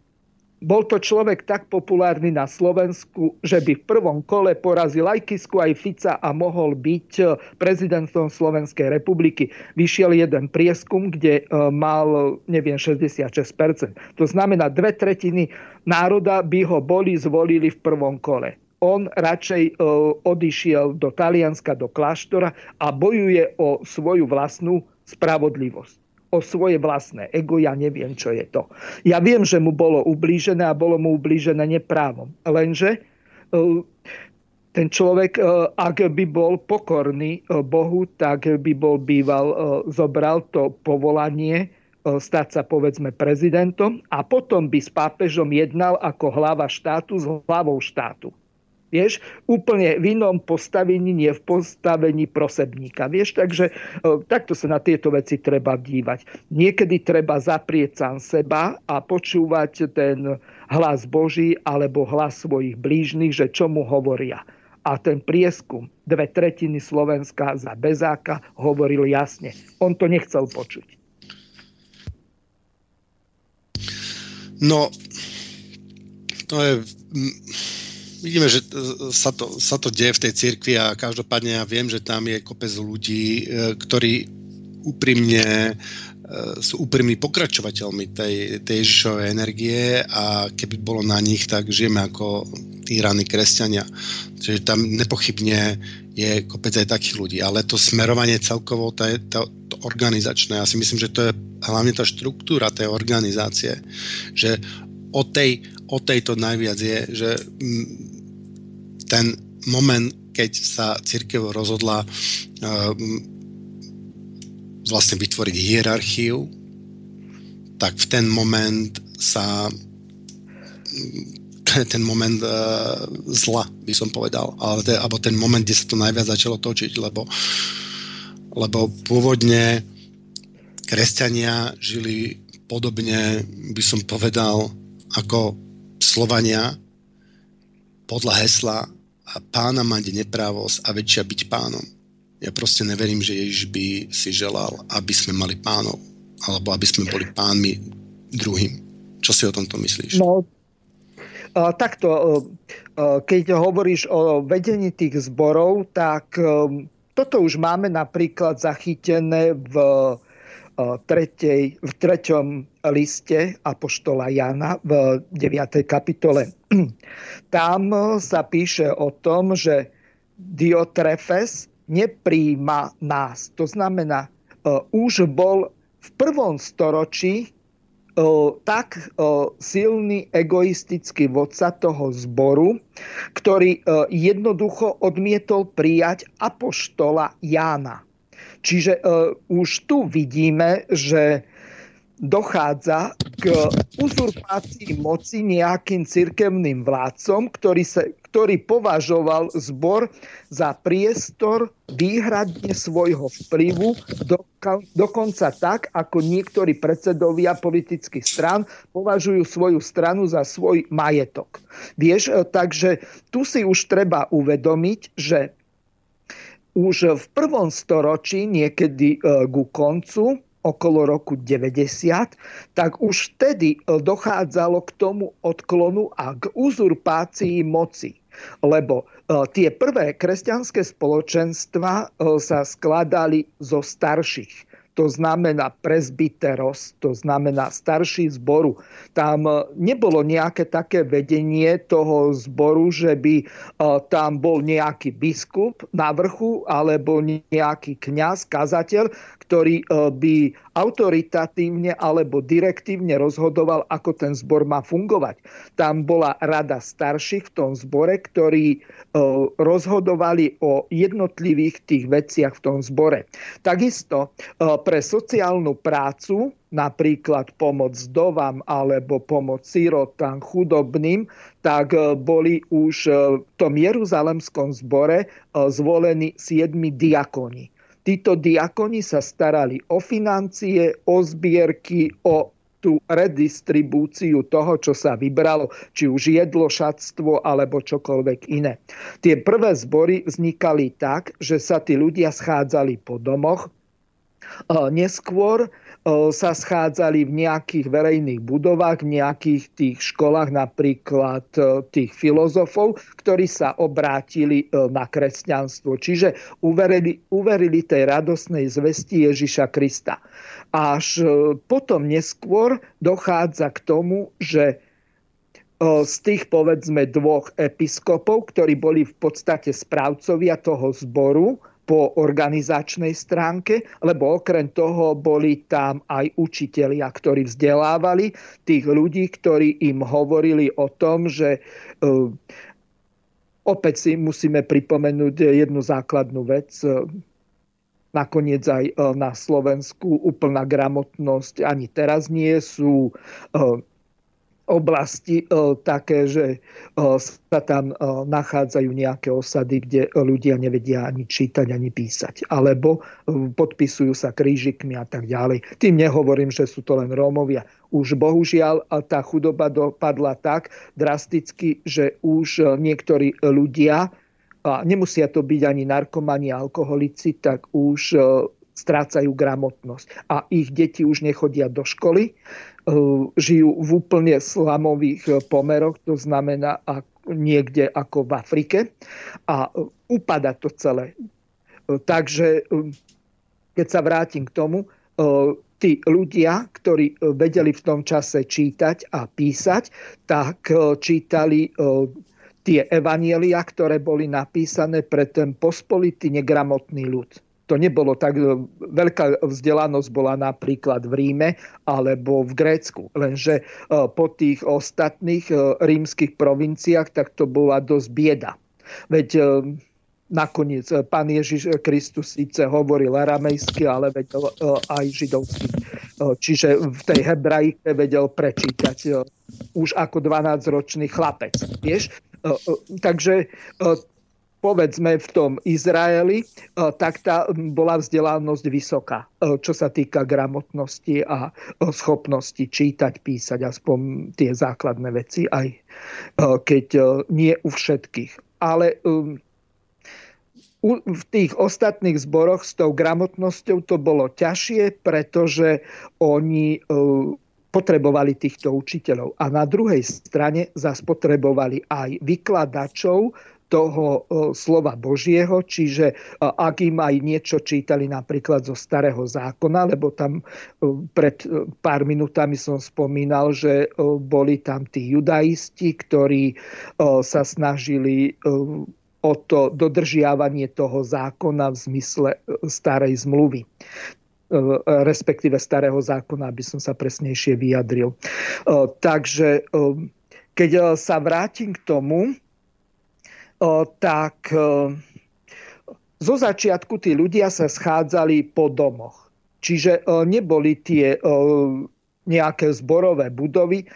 bol to človek tak populárny na Slovensku, že by v prvom kole porazil aj Kisku, aj Fica a mohol byť e, prezidentom Slovenskej republiky. Vyšiel jeden prieskum, kde e, mal, neviem, 66%. To znamená, dve tretiny národa by ho boli zvolili v prvom kole. On radšej e, odišiel do Talianska, do kláštora a bojuje o svoju vlastnú spravodlivosť o svoje vlastné ego, ja neviem, čo je to. Ja viem, že mu bolo ublížené a bolo mu ublížené neprávom. Lenže e, ten človek, e, ak by bol pokorný e, Bohu, tak by bol býval, zobral to povolanie stať sa povedzme prezidentom a potom by s pápežom jednal ako hlava štátu s hlavou štátu. Vieš, úplne v inom postavení, nie v postavení prosebníka. Vieš, takže e, takto sa na tieto veci treba dívať. Niekedy treba zaprieť sám seba a počúvať ten hlas Boží alebo hlas svojich blížnych, že čo mu hovoria. A ten prieskum dve tretiny Slovenska za bezáka hovoril jasne. On to nechcel počuť. No, to je vidíme, že sa to, sa to deje v tej cirkvi a každopádne ja viem, že tam je kopec ľudí, e, ktorí úprimne e, sú úprimní pokračovateľmi tej, tej Ježišovej energie a keby bolo na nich, tak žijeme ako tí kresťania. Čiže tam nepochybne je kopec aj takých ľudí, ale to smerovanie celkovo, to, je, to, to organizačné, ja si myslím, že to je hlavne tá štruktúra tej organizácie, že o, tej, o tejto najviac je, že ten moment, keď sa církev rozhodla uh, vlastne vytvoriť hierarchiu, tak v ten moment sa ten moment uh, zla, by som povedal. Ale te, alebo ten moment, kde sa to najviac začalo točiť, lebo, lebo pôvodne kresťania žili podobne, by som povedal, ako Slovania podľa hesla a pána mať neprávosť a väčšia byť pánom. Ja proste neverím, že Ježiš by si želal, aby sme mali pánov. alebo aby sme boli pánmi druhým. Čo si o tomto myslíš? No, takto, keď hovoríš o vedení tých zborov, tak toto už máme napríklad zachytené v, tretej, v treťom liste Apoštola Jana v 9. kapitole. Tam sa píše o tom, že Diotrefes nepríjma nás. To znamená, už bol v prvom storočí tak silný egoistický vodca toho zboru, ktorý jednoducho odmietol prijať apoštola Jána. Čiže už tu vidíme, že dochádza k uzurpácii moci nejakým cirkevným vládcom, ktorý, sa, ktorý považoval zbor za priestor výhradne svojho vplyvu, dokonca tak, ako niektorí predsedovia politických strán považujú svoju stranu za svoj majetok. Vieš, e, takže tu si už treba uvedomiť, že už v prvom storočí, niekedy e, ku koncu, okolo roku 90, tak už vtedy e, dochádzalo k tomu odklonu a k uzurpácii moci. Lebo e, tie prvé kresťanské spoločenstva sa skladali zo starších to znamená presbyteros, to znamená starší zboru. Tam e, nebolo nejaké také vedenie toho zboru, že by e, tam bol nejaký biskup na vrchu alebo nejaký kňaz, kazateľ, ktorý e, by autoritatívne alebo direktívne rozhodoval, ako ten zbor má fungovať. Tam bola rada starších v tom zbore, ktorí rozhodovali o jednotlivých tých veciach v tom zbore. Takisto pre sociálnu prácu, napríklad pomoc dovám alebo pomoc sirotám, chudobným, tak boli už v tom Jeruzalemskom zbore zvolení siedmi diakoni. Títo diakoni sa starali o financie, o zbierky, o tú redistribúciu toho, čo sa vybralo, či už jedlo, šatstvo alebo čokoľvek iné. Tie prvé zbory vznikali tak, že sa tí ľudia schádzali po domoch, Neskôr sa schádzali v nejakých verejných budovách, v nejakých tých školách, napríklad tých filozofov, ktorí sa obrátili na kresťanstvo. Čiže uverili, uverili tej radosnej zvesti Ježiša Krista. Až potom neskôr dochádza k tomu, že z tých povedzme dvoch episkopov, ktorí boli v podstate správcovia toho zboru, po organizačnej stránke, lebo okrem toho boli tam aj učitelia, ktorí vzdelávali tých ľudí, ktorí im hovorili o tom, že uh, opäť si musíme pripomenúť jednu základnú vec. Nakoniec aj na Slovensku úplná gramotnosť ani teraz nie sú oblasti e, také, že e, sa tam e, nachádzajú nejaké osady, kde ľudia nevedia ani čítať, ani písať. Alebo podpisujú sa krížikmi a tak ďalej. Tým nehovorím, že sú to len Rómovia. Už bohužiaľ tá chudoba dopadla tak drasticky, že už niektorí ľudia, a nemusia to byť ani narkomani, alkoholici, tak už strácajú gramotnosť. A ich deti už nechodia do školy Eh, žijú v úplne slamových eh, pomeroch, to znamená niekde ako v Afrike a eh, upada to celé. Takže keď sa vrátim k tomu, tí ľudia, ktorí vedeli v tom čase čítať a písať, tak čítali tie evanielia, ktoré boli napísané pre ten pospolitý negramotný ľud to nebolo tak, e, veľká vzdelanosť bola napríklad v Ríme alebo v Grécku. Lenže e, po tých ostatných e, rímskych provinciách tak to bola dosť bieda. Veď nakoniec pán Ježiš Kristus síce hovoril aramejsky, ale vedel aj židovsky. Čiže v tej hebrajke vedel prečítať už ako 12-ročný chlapec. Vieš? Takže povedzme v tom Izraeli, e, tak tá bola vzdelanosť vysoká, e, čo sa týka gramotnosti a e, schopnosti čítať, písať, aspoň tie základné veci, aj keď nie u všetkých. Ale u v tých ostatných zboroch s tou gramotnosťou to bolo ťažšie, pretože oni potrebovali týchto učiteľov. A na druhej strane zase potrebovali aj vykladačov toho slova Božieho, čiže ak im aj niečo čítali napríklad zo starého zákona, lebo tam pred pár minútami som spomínal, že boli tam tí judaisti, ktorí sa snažili o to dodržiavanie toho zákona v zmysle starej zmluvy respektíve starého zákona, aby som sa presnejšie vyjadril. Takže keď sa vrátim k tomu, tak zo začiatku tí ľudia sa schádzali po domoch. Čiže neboli tie nejaké zborové budovy.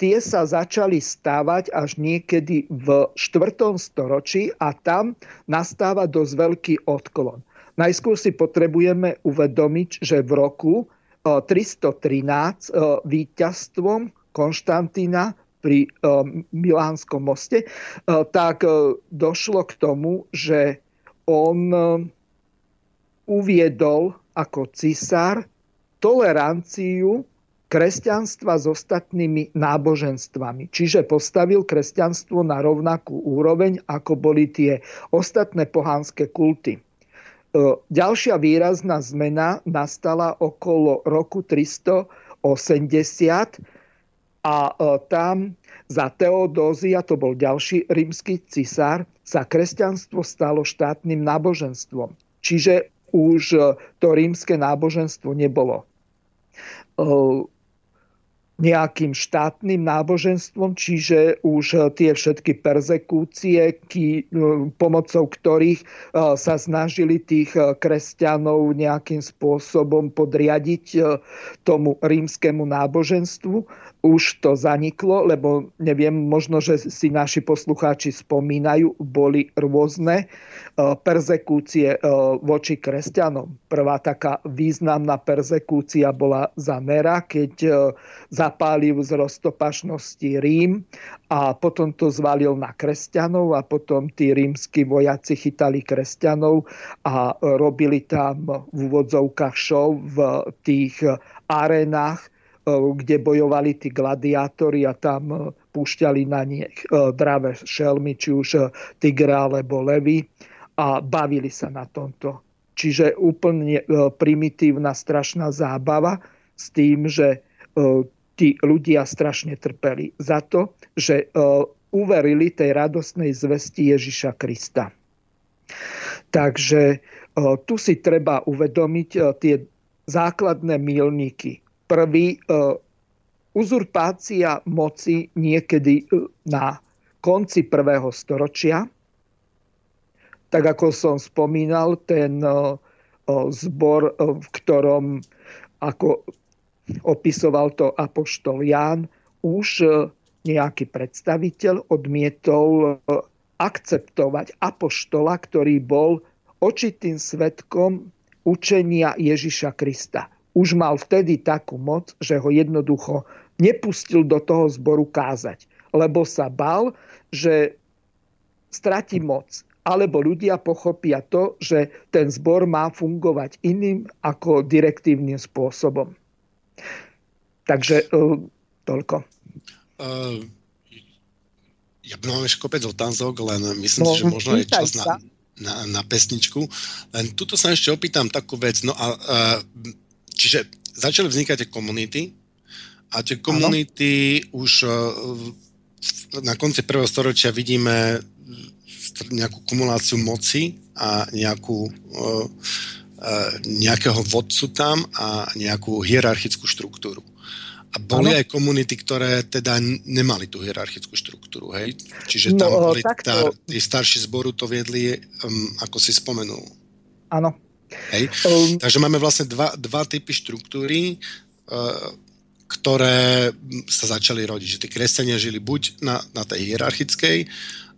Tie sa začali stávať až niekedy v 4. storočí a tam nastáva dosť veľký odklon. Najskôr si potrebujeme uvedomiť, že v roku 313 víťazstvom Konštantína pri um, Milánskom moste, uh, tak uh, došlo k tomu, že on uviedol ako cisár toleranciu kresťanstva s ostatnými náboženstvami. Čiže postavil kresťanstvo na rovnakú úroveň, ako boli tie ostatné pohánske kulty. Ďalšia výrazná zmena nastala okolo roku 380, a e, tam za Teodózia, to bol ďalší rímsky cisár, sa kresťanstvo stalo štátnym náboženstvom. Čiže už e, to rímske náboženstvo nebolo e, nejakým štátnym náboženstvom, čiže už tie všetky perzekúcie, ký, pomocou ktorých sa snažili tých kresťanov nejakým spôsobom podriadiť tomu rímskému náboženstvu, už to zaniklo, lebo neviem, možno, že si naši poslucháči spomínajú, boli rôzne perzekúcie voči kresťanom. Prvá taká významná perzekúcia bola za Nera, keď za zapálil z roztopašnosti Rím a potom to zvalil na kresťanov a potom tí rímsky vojaci chytali kresťanov a robili tam v úvodzovkách show v tých arenách, e, kde bojovali tí gladiátori a tam púšťali na nich e, dravé šelmy, či už tigre alebo levy a bavili sa na tomto. Čiže úplne e, primitívna, strašná zábava s tým, že tí ľudia strašne trpeli za to, že e, uverili tej radostnej zvesti Ježiša Krista. Takže e, tu si treba uvedomiť e, tie základné milníky. Prvý, uzurpácia moci niekedy na konci prvého storočia. Tak ako som spomínal, ten zbor, v ktorom ako opisoval to apoštol Ján, už e, nejaký predstaviteľ odmietol e, akceptovať apoštola, ktorý bol očitým svetkom učenia Ježiša Krista. Už mal vtedy takú moc, že ho jednoducho nepustil do toho zboru kázať, lebo sa bal, že stratí moc. Alebo ľudia pochopia to, že ten zbor má fungovať iným ako direktívnym spôsobom. Takže uh, toľko. Uh, ja mám ešte kopec otázok, len myslím no, si, že možno je čas na, na, na pesničku. Len tuto sa ešte opýtam takú vec. No a, uh, čiže začali vznikať tie komunity a tie komunity už uh, na konci prvého storočia vidíme nejakú kumuláciu moci a nejakú uh, nejakého vodcu tam a nejakú hierarchickú štruktúru. A boli ano. aj komunity, ktoré teda nemali tú hierarchickú štruktúru, hej? Čiže tam no, boli takto... tá, tí starší zboru to viedli, um, ako si spomenul. Áno. Hej? Um... Takže máme vlastne dva, dva typy štruktúry, uh, ktoré sa začali rodiť. Že tí kresťania žili buď na, na tej hierarchickej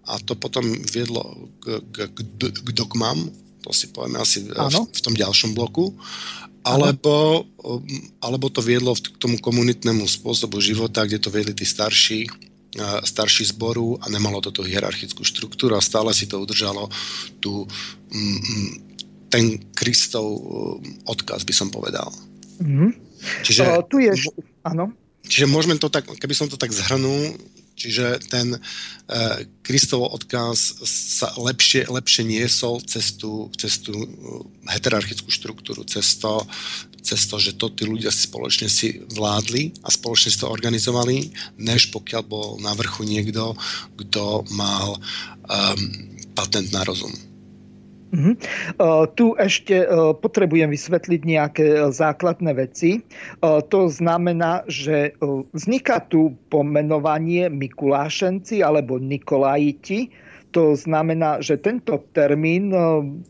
a to potom viedlo k, k, k, k dogmam, to si povieme asi v, v tom ďalšom bloku, alebo, um, alebo to viedlo k tomu komunitnému spôsobu života, kde to viedli tí starší, starší zboru a nemalo to tú hierarchickú štruktúru a stále si to udržalo tú, mm, ten Kristov odkaz, by som povedal. Mm-hmm. Čiže, o, tu je... Áno. Čiže môžeme to tak, keby som to tak zhrnul, čiže ten uh, Kristov odkaz sa lepšie, lepšie niesol cez tú, cez tú heterarchickú štruktúru, cez to, cez to, že to tí ľudia spoločne si vládli a spoločne si to organizovali, než pokiaľ bol na vrchu niekto, kto mal um, patent na rozum. Uh-huh. Uh, tu ešte potrebujem vysvetliť nejaké základné veci. To znamená, že vzniká tu pomenovanie Mikulášenci alebo Nikolajiti. To znamená, že tento termín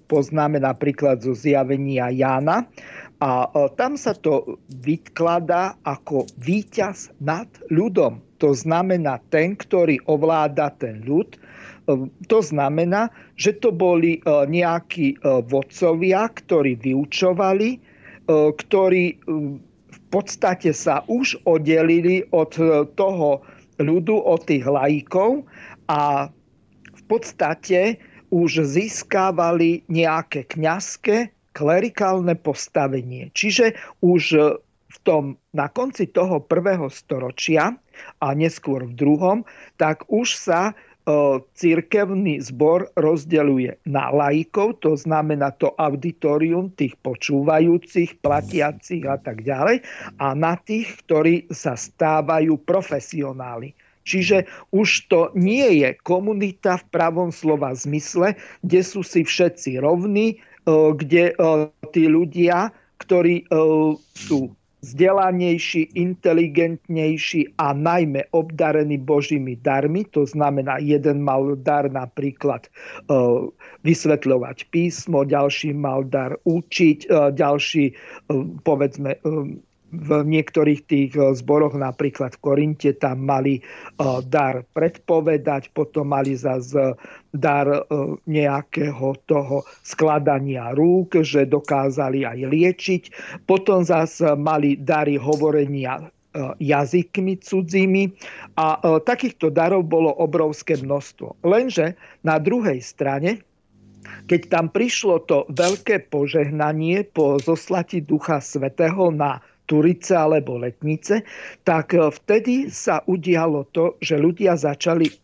poznáme napríklad zo zjavenia Jána a tam sa to vykladá ako víťaz nad ľudom. To znamená ten, ktorý ovláda ten ľud, to znamená, že to boli e, nejakí e, vodcovia, ktorí vyučovali, e, ktorí v podstate sa už oddelili od toho ľudu, od tých laikov a v podstate už získávali nejaké kňazské klerikálne postavenie. Čiže už v tom, na konci toho prvého storočia a neskôr v druhom, tak už sa církevný zbor rozdeľuje na laikov, to znamená to auditorium tých počúvajúcich, platiacich a tak ďalej, a na tých, ktorí sa stávajú profesionáli. Čiže už to nie je komunita v pravom slova zmysle, kde sú si všetci rovní, kde tí ľudia, ktorí sú vzdelanejší, inteligentnejší a najmä obdarený Božími darmi. To znamená, jeden mal dar napríklad e, vysvetľovať písmo, ďalší mal dar učiť, e, ďalší e, povedzme v niektorých tých eh, zboroch, napríklad v Korinte, tam mali eh, dar predpovedať, potom mali zase dar eh, nejakého toho skladania rúk, že dokázali aj liečiť. Potom zase mali dary hovorenia jazykmi cudzími a takýchto darov bolo obrovské množstvo. Lenže na druhej strane keď tam prišlo to veľké požehnanie po zoslati Ducha Svetého na Turice alebo Letnice, tak e, vtedy sa udialo to, že ľudia začali e,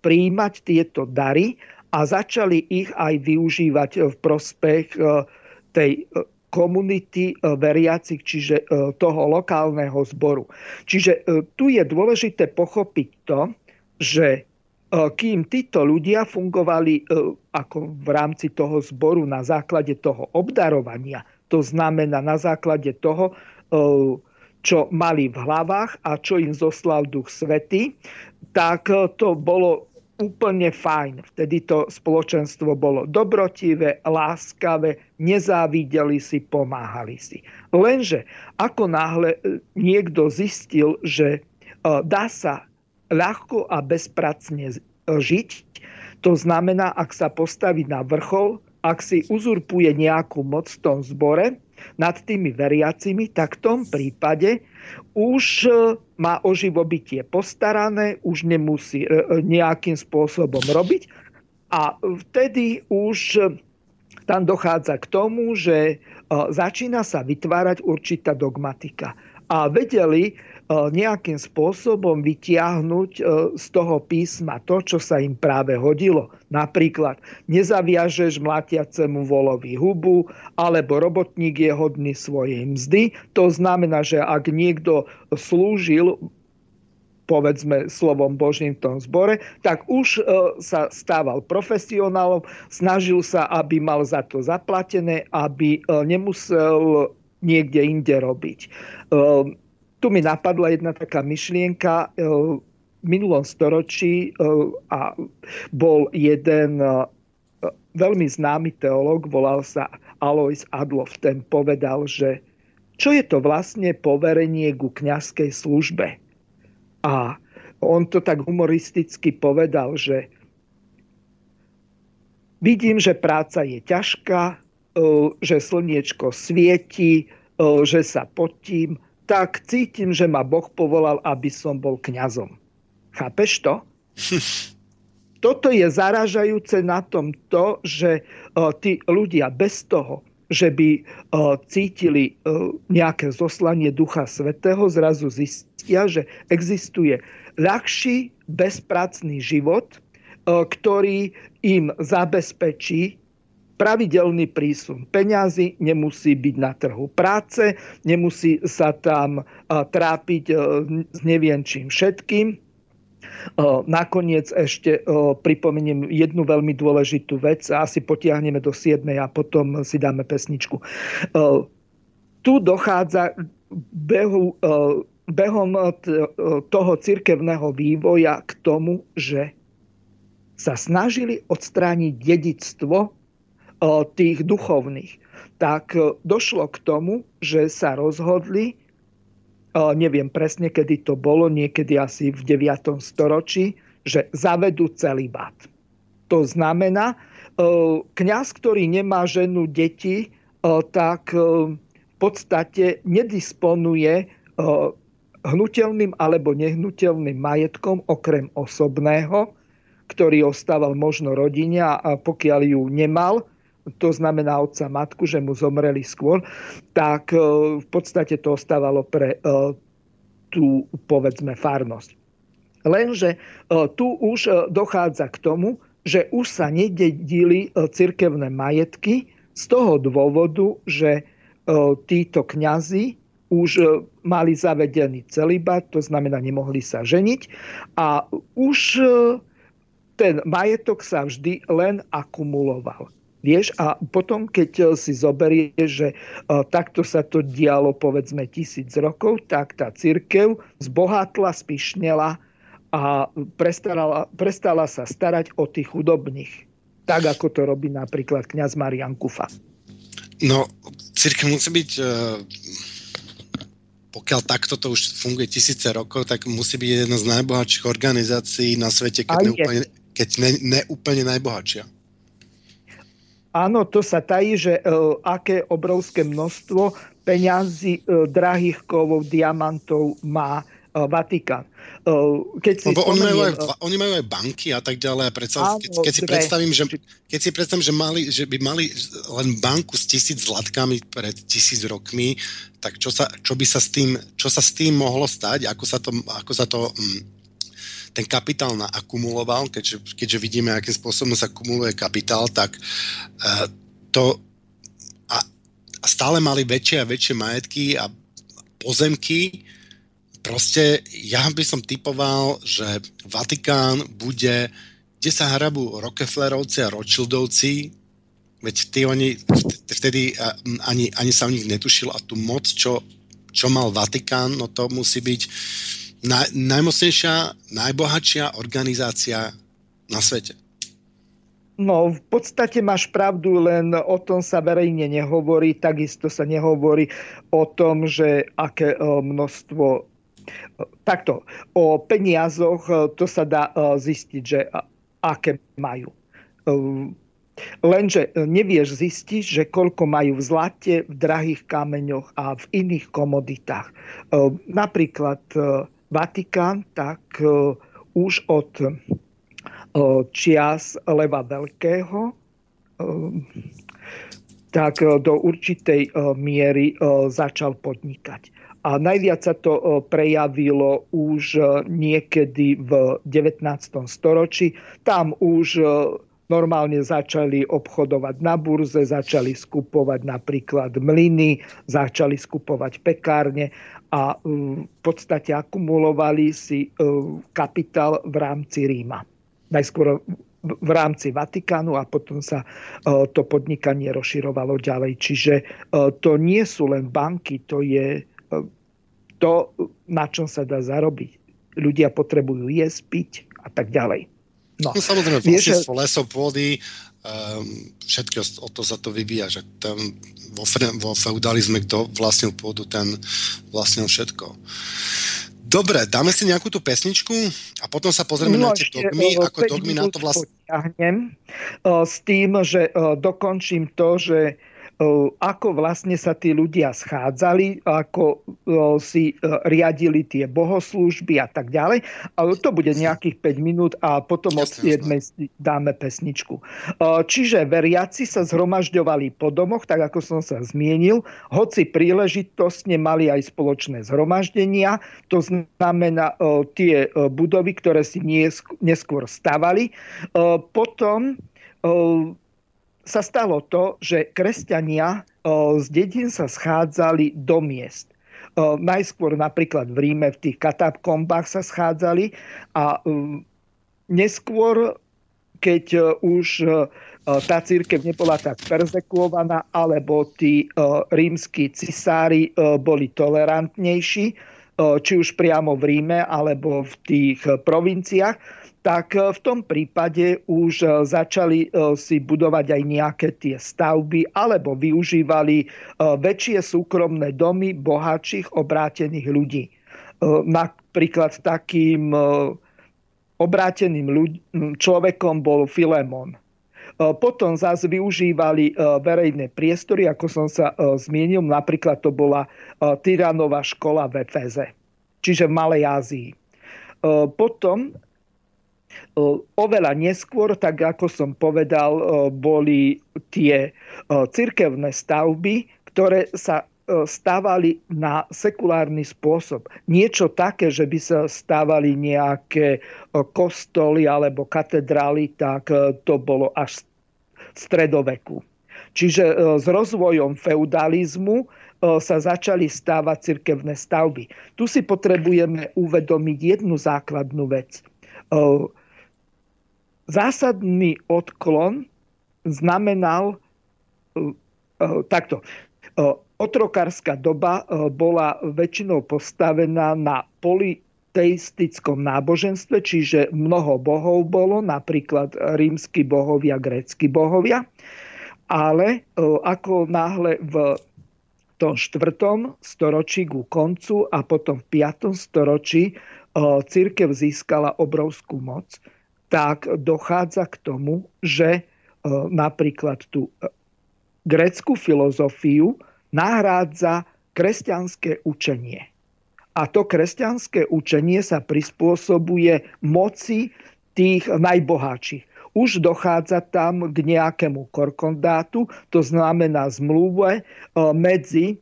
príjmať tieto dary a začali ich aj využívať v prospech e, tej komunity veriacich, čiže toho lokálneho zboru. Čiže tu je dôležité pochopiť to, že kým títo ľudia fungovali ako v rámci toho zboru na základe toho obdarovania, to znamená na základe toho, čo mali v hlavách a čo im zoslal Duch Svety, tak to bolo úplne fajn. Vtedy to spoločenstvo bolo dobrotivé, láskavé, nezávideli si, pomáhali si. Lenže ako náhle e, niekto zistil, že e, dá sa ľahko a bezpracne žiť, to znamená, ak sa postaví na vrchol, ak si uzurpuje nejakú moc v tom zbore, nad tými veriacimi, tak v tom prípade už e, má o živobytie postarané, už nemusí e, e, nejakým spôsobom robiť a vtedy už tam dochádza k tomu, že začína sa vytvárať určitá dogmatika. A vedeli nejakým spôsobom vytiahnuť e, z toho písma to, čo sa im práve hodilo. Napríklad nezaviažeš mlatiacemu volovi hubu, alebo robotník je hodný svojej mzdy. To znamená, že ak niekto slúžil povedzme slovom Božím v tom zbore, tak už e, sa stával profesionálom, snažil sa, aby mal za to zaplatené, aby nemusel niekde inde robiť tu mi napadla jedna taká myšlienka. E, v minulom storočí e, a bol jeden e, veľmi známy teológ, volal sa Alois Adlof, ten povedal, že čo je to vlastne poverenie ku kňazskej službe. A on to tak humoristicky povedal, že vidím, že práca je ťažká, že slniečko svieti, že sa potím, tak cítim, že ma Boh povolal, aby som bol kňazom. Chápeš to? toto je zaražajúce na tom to, že tí ľudia bez toho, že by cítili nejaké zoslanie Ducha Svetého, zrazu zistia, že existuje ľahší, bezpracný život, ktorý im zabezpečí pravidelný prísun peňazí, nemusí byť na trhu práce, nemusí sa tam trápiť s neviem čím všetkým. Nakoniec ešte pripomeniem jednu veľmi dôležitú vec a asi potiahneme do 7. a potom si dáme pesničku. Tu dochádza behu, behom toho cirkevného vývoja k tomu, že sa snažili odstrániť dedictvo tých duchovných, tak e, došlo k tomu, že sa rozhodli, neviem presne, kedy to bolo, niekedy asi v 9. storočí, že zavedú celibát. To znamená, e, kňaz, ktorý nemá ženu, deti, e, tak v podstate nedisponuje hnutelným alebo nehnuteľným majetkom okrem osobného, ktorý ostával možno rodine a pokiaľ ju nemal, to znamená otca matku, že mu zomreli skôr, tak e, v podstate to ostávalo pre e, tú, povedzme, farnosť. Lenže e, tu už dochádza k tomu, že už sa nededili cirkevné majetky z toho dôvodu, že títo kňazi už mali zavedený celibát, to znamená, nemohli sa ženiť a už ten majetok sa vždy len akumuloval. Vieš, a potom, keď eh, si zoberie, že uh, takto sa to dialo povedzme tisíc rokov, tak tá církev zbohatla, spišnela a prestala, prestala sa starať o tých chudobných. Tak, ako to robí napríklad kňaz Marian Kufa. No, církev musí byť, uh, pokiaľ takto to už funguje tisíce rokov, tak musí byť jedna z najbohatších organizácií na svete, keď, neúplne, keď ne, neúplne najbohatšia. Áno, to sa tají, že e, aké obrovské množstvo peňazí, e, drahých kovov, diamantov má e, Vatikán. E, keď si Lebo oni, majú aj, oni majú aj banky a tak ďalej. A predsa, áno, keď, keď, si predstavím, že, keď si predstavím, že, mali, že by mali len banku s tisíc zlatkami pred tisíc rokmi, tak čo, sa, čo by sa s tým, čo sa s tým mohlo stať? Ako sa to, ako sa to mm, ten kapitál naakumuloval, keďže, keďže vidíme, akým spôsobom sa kumuluje kapitál, tak uh, to a, a stále mali väčšie a väčšie majetky a pozemky. Proste ja by som typoval, že Vatikán bude, kde sa hrabú Rockefellerovci a Rothschildovci, veď tí oni vtedy ani, ani sa o nich netušil a tú moc, čo, čo mal Vatikán, no to musí byť na, najmocnejšia, najbohatšia organizácia na svete. No, v podstate máš pravdu, len o tom sa verejne nehovorí. Takisto sa nehovorí o tom, že aké e, množstvo... E, takto, o peniazoch e, to sa dá zistiť, že aké majú. Lenže nevieš zistiť, že koľko majú v zlate, v drahých kameňoch a v iných komoditách. Napríklad Vatikán, tak e, už od e, čias Leva Veľkého e, tak do určitej miery začal podnikať. A najviac sa to prejavilo už niekedy v 19. storočí. Tam už normálne začali obchodovať na burze, začali skupovať napríklad mlyny, začali skupovať pekárne a v podstate akumulovali si kapitál v rámci Ríma. Najskôr v rámci Vatikánu a potom sa to podnikanie rozširovalo ďalej. Čiže to nie sú len banky, to je to, na čom sa dá zarobiť. Ľudia potrebujú jesť, piť a tak ďalej. No, no samozrejme, vlastníctvo lesov, pôdy, um, všetko o to sa to vyvíja, že tam vo, vo feudalizme, kto vlastnil pôdu, ten vlastnil všetko. Dobre, dáme si nejakú tú pesničku a potom sa pozrieme no, na tie dogmy, ako dogmy na to vlastne... s tým, že dokončím to, že ako vlastne sa tí ľudia schádzali, ako si riadili tie bohoslúžby a tak ďalej. Ale to bude nejakých 5 minút a potom od 7 dáme pesničku. Čiže veriaci sa zhromažďovali po domoch, tak ako som sa zmienil, hoci príležitostne mali aj spoločné zhromaždenia, to znamená tie budovy, ktoré si neskôr stavali. Potom sa stalo to, že kresťania z dedín sa schádzali do miest. Najskôr napríklad v Ríme v tých katakombách sa schádzali a neskôr, keď už tá církev nebola tak perzekuovaná, alebo tí rímsky cisári boli tolerantnejší, či už priamo v Ríme, alebo v tých provinciách, tak e, v tom prípade už e, začali e, si budovať aj nejaké tie stavby alebo využívali väčšie súkromné domy bohatších obrátených ľudí. Napríklad takým obráteným človekom bol Filemon. Potom zase využívali verejné priestory, ako som sa zmienil, napríklad to bola Tyranová škola v Efeze, čiže v Malej Ázii. Potom Oveľa neskôr, tak ako som povedal, boli tie cirkevné stavby, ktoré sa stávali na sekulárny spôsob. Niečo také, že by sa stávali nejaké kostoly alebo katedrály, tak to bolo až stredoveku. Čiže s rozvojom feudalizmu sa začali stávať cirkevné stavby. Tu si potrebujeme uvedomiť jednu základnú vec zásadný odklon znamenal uh, uh, takto. Uh, otrokárska doba bola väčšinou postavená na politeistickom náboženstve, čiže mnoho bohov bolo, napríklad rímsky bohovia, grécky bohovia. Ale ako náhle v tom štvrtom storočí ku koncu a potom v piatom storočí církev získala obrovskú moc, tak dochádza k tomu, že e, napríklad tú e, greckú filozofiu nahrádza kresťanské učenie. A to kresťanské učenie sa prispôsobuje moci tých najbohatších. Už dochádza tam k nejakému korkondátu, to znamená zmluve e, medzi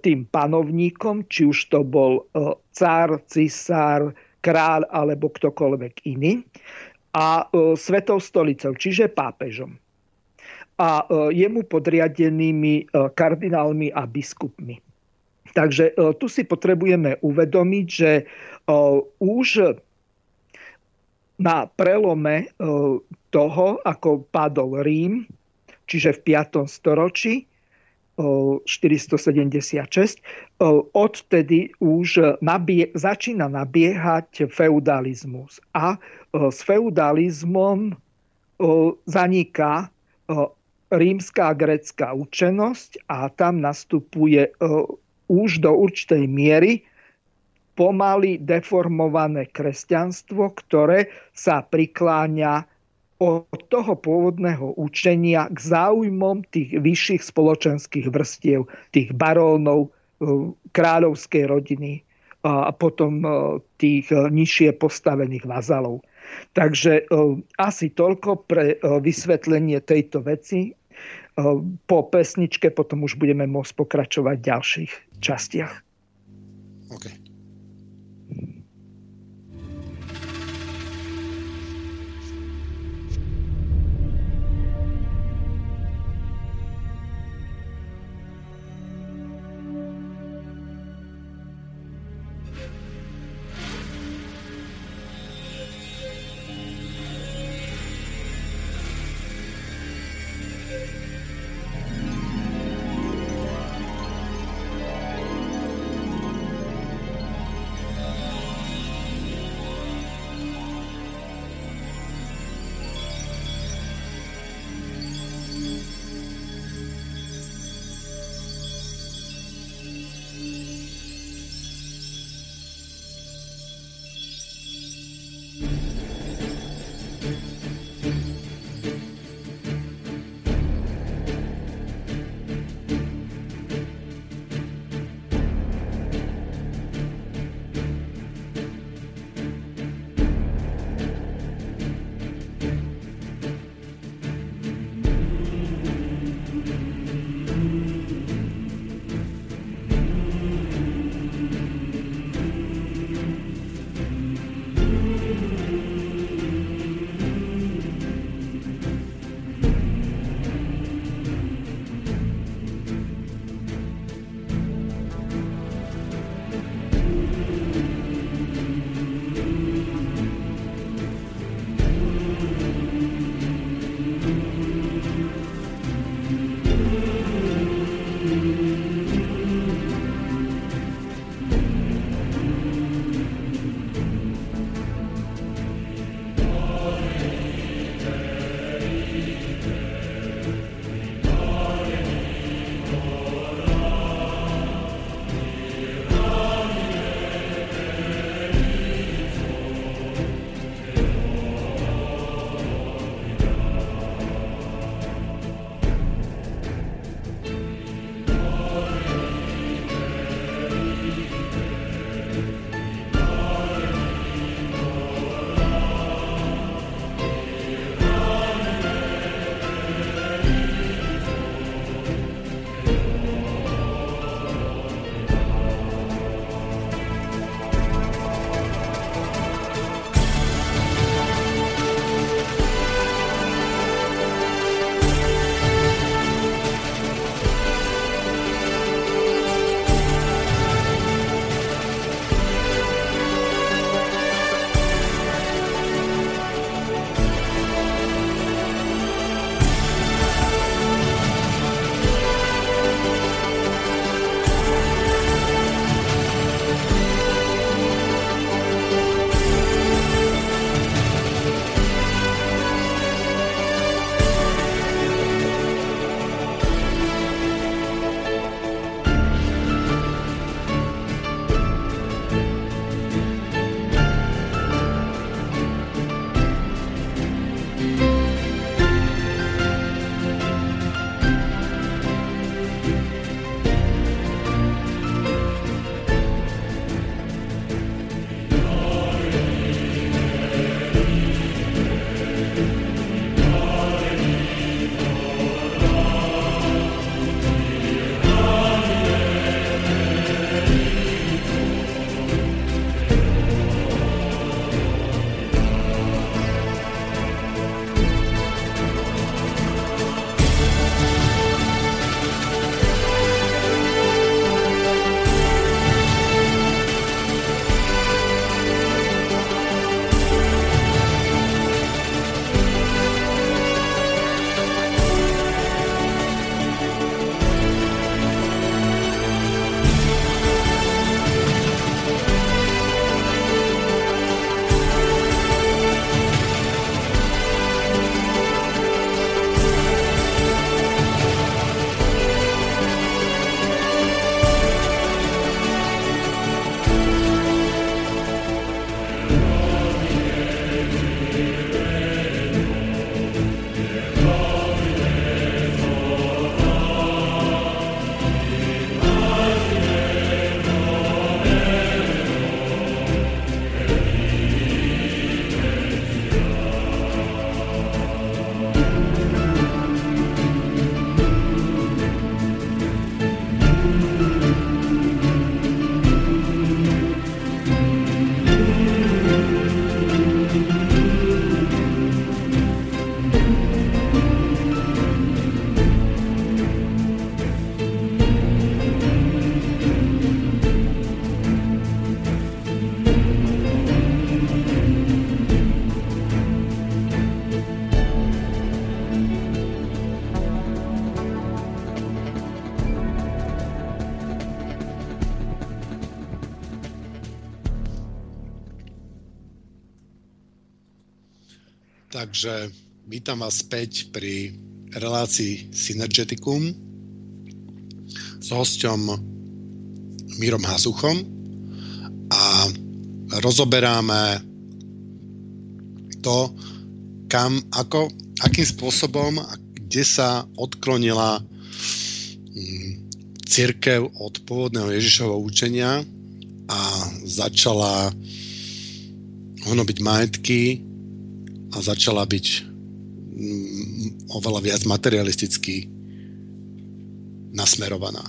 tým panovníkom, či už to bol cár, cisár, kráľ alebo ktokoľvek iný a e, Svetou stolicou, čiže pápežom. A e, jemu podriadenými e, kardinálmi a biskupmi. Takže tu si potrebujeme uvedomiť, že už na prelome toho, ako padol Rím, čiže v 5. storočí, 476. Odtedy už nabie, začína nabiehať feudalizmus. A s feudalizmom zaniká rímska a grecká učenosť a tam nastupuje už do určitej miery pomaly deformované kresťanstvo, ktoré sa prikláňa od toho pôvodného učenia k záujmom tých vyšších spoločenských vrstiev, tých barónov, e, kráľovskej rodiny a potom e, tých e, nižšie postavených vazalov. Takže asi toľko pre vysvetlenie tejto veci. Po pesničke potom už budeme môcť pokračovať v ďalších častiach. Okay. Takže vítam vás späť pri relácii Synergeticum s hosťom Mírom Hazuchom a rozoberáme to, kam, ako, akým spôsobom, kde sa odklonila mm, církev od pôvodného Ježišovho učenia a začala hnobiť majetky a začala byť mm, oveľa viac materialisticky nasmerovaná.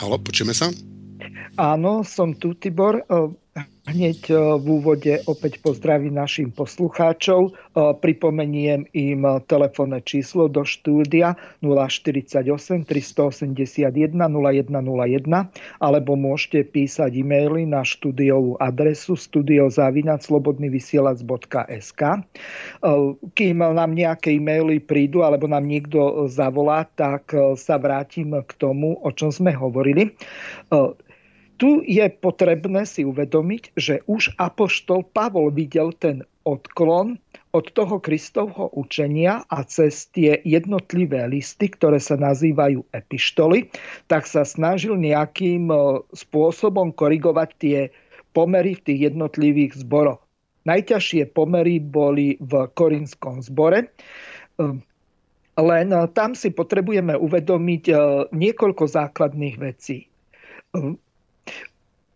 Halo, počujeme sa? Áno, som tu, Tibor. Hneď e, v úvode opäť pozdravím našim poslucháčov. E, pripomeniem im telefónne číslo do štúdia 048 381 0101 alebo môžete písať e-maily na štúdiovú adresu studiozavinaclobodnyvysielac.sk e, Kým nám nejaké e-maily prídu alebo nám niekto zavolá, tak sa vrátim k tomu, o čom sme hovorili tu je potrebné si uvedomiť, že už apoštol Pavol videl ten odklon od toho Kristovho učenia a cez tie jednotlivé listy, ktoré sa nazývajú epištoly, tak sa snažil nejakým e, spôsobom korigovať tie pomery v tých jednotlivých zboroch. Najťažšie pomery boli v Korinskom zbore, e, len tam si potrebujeme uvedomiť e, niekoľko základných vecí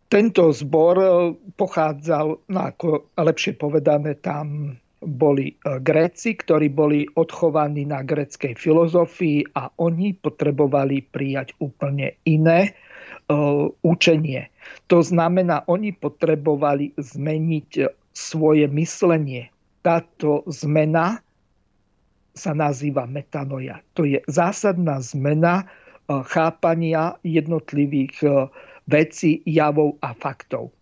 tento zbor e, pochádzal, no ako lepšie povedané, tam boli e, Gréci, ktorí boli odchovaní na greckej filozofii a oni potrebovali prijať úplne iné uh, učenie. To znamená, oni potrebovali zmeniť svoje myslenie. Táto zmena sa nazýva metanoja. To je zásadná zmena chápania jednotlivých uh, veci, javov a faktov.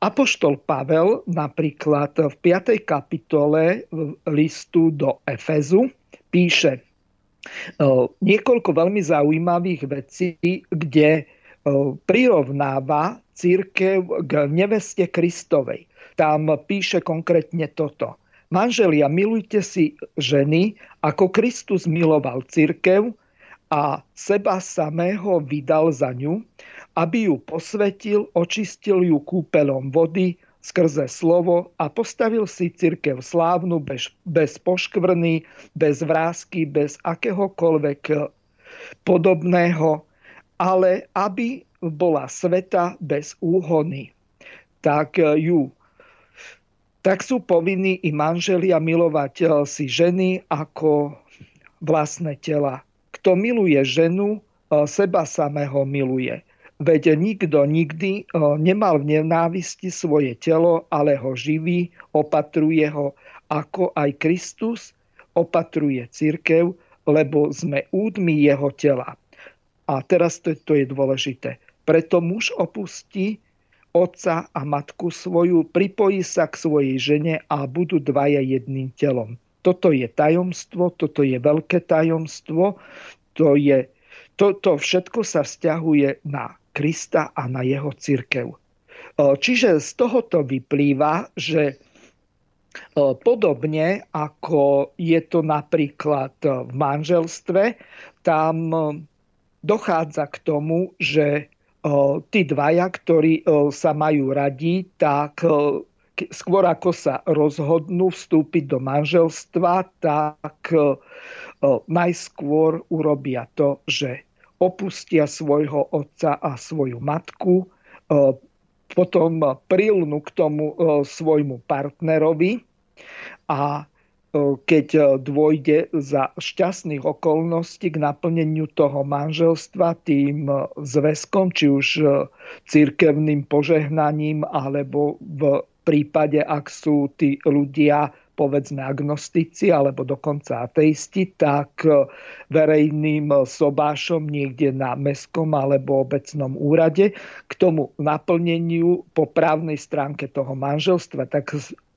Apoštol Pavel napríklad v 5. kapitole listu do Efezu píše e, niekoľko veľmi zaujímavých vecí, kde e, prirovnáva církev k neveste Kristovej. Tam píše konkrétne toto. Manželia, milujte si ženy, ako Kristus miloval církev a seba samého vydal za ňu, aby ju posvetil, očistil ju kúpelom vody skrze slovo a postavil si církev slávnu bez, bez poškvrny, bez vrázky, bez akéhokoľvek podobného, ale aby bola sveta bez úhony. Tak ju tak sú povinní i manželia milovať si ženy ako vlastné tela. Kto miluje ženu, seba samého miluje. Veď nikto nikdy nemal v nenávisti svoje telo, ale ho živí, opatruje ho, ako aj Kristus opatruje církev, lebo sme údmi jeho tela. A teraz to, to je dôležité. Preto muž opustí otca a matku svoju, pripojí sa k svojej žene a budú dvaja jedným telom. Toto je tajomstvo, toto je veľké tajomstvo, to, je, to, to všetko sa vzťahuje na Krista a na jeho církev. Čiže z tohoto vyplýva, že podobne ako je to napríklad v manželstve, tam dochádza k tomu, že tí dvaja, ktorí sa majú radi, tak skôr ako sa rozhodnú vstúpiť do manželstva, tak najskôr urobia to, že opustia svojho otca a svoju matku, e, potom prilnú k tomu e, svojmu partnerovi a e, keď dôjde za šťastných okolností k naplneniu toho manželstva tým zväzkom, či už církevným požehnaním, alebo v prípade, ak sú tí ľudia povedzme agnostici alebo dokonca ateisti, tak e, verejným sobášom niekde na mestskom alebo obecnom úrade k tomu naplneniu po právnej stránke toho manželstva, tak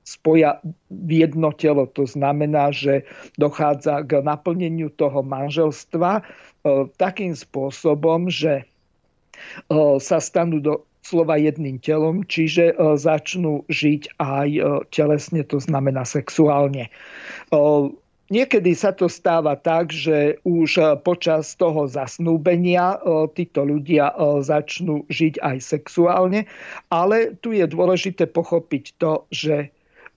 spoja v jedno telo. To znamená, že dochádza k naplneniu toho manželstva e, takým spôsobom, že e, sa stanú do doslova jedným telom, čiže začnú žiť aj telesne, to znamená sexuálne. Niekedy sa to stáva tak, že už počas toho zasnúbenia títo ľudia začnú žiť aj sexuálne, ale tu je dôležité pochopiť to, že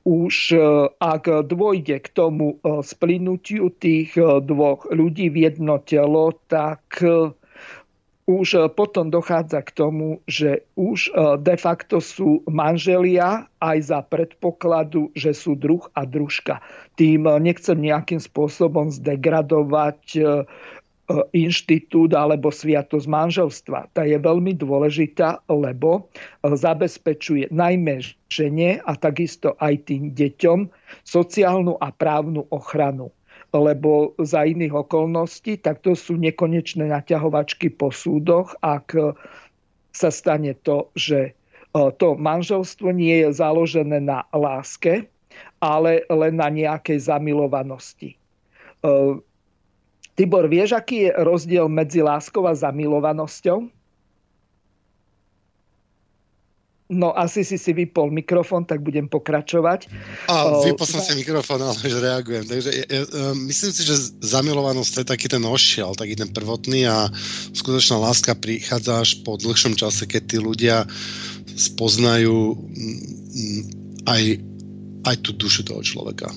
už ak dôjde k tomu splinutiu tých dvoch ľudí v jedno telo, tak už e, potom dochádza k tomu, že už e, de facto sú manželia aj za predpokladu, že sú druh a družka. Tým e, nechcem nejakým spôsobom zdegradovať inštitút alebo sviatosť manželstva. Tá je veľmi dôležitá, lebo zabezpečuje najmä žene a takisto aj tým deťom sociálnu a právnu ochranu lebo za iných okolností, tak to sú nekonečné naťahovačky po súdoch, ak sa stane to, že e, to manželstvo nie je založené na láske, ale len na nejakej zamilovanosti. E, Tibor, vieš, aký je rozdiel medzi láskou a zamilovanosťou? No asi si si vypol mikrofón, tak budem pokračovať. A vypol som si mikrofón, ale už reagujem. Takže ja, ja, myslím si, že zamilovanosť je taký ten ošiel, taký ten prvotný a skutočná láska prichádza až po dlhšom čase, keď tí ľudia spoznajú mm, aj, aj tú dušu toho človeka.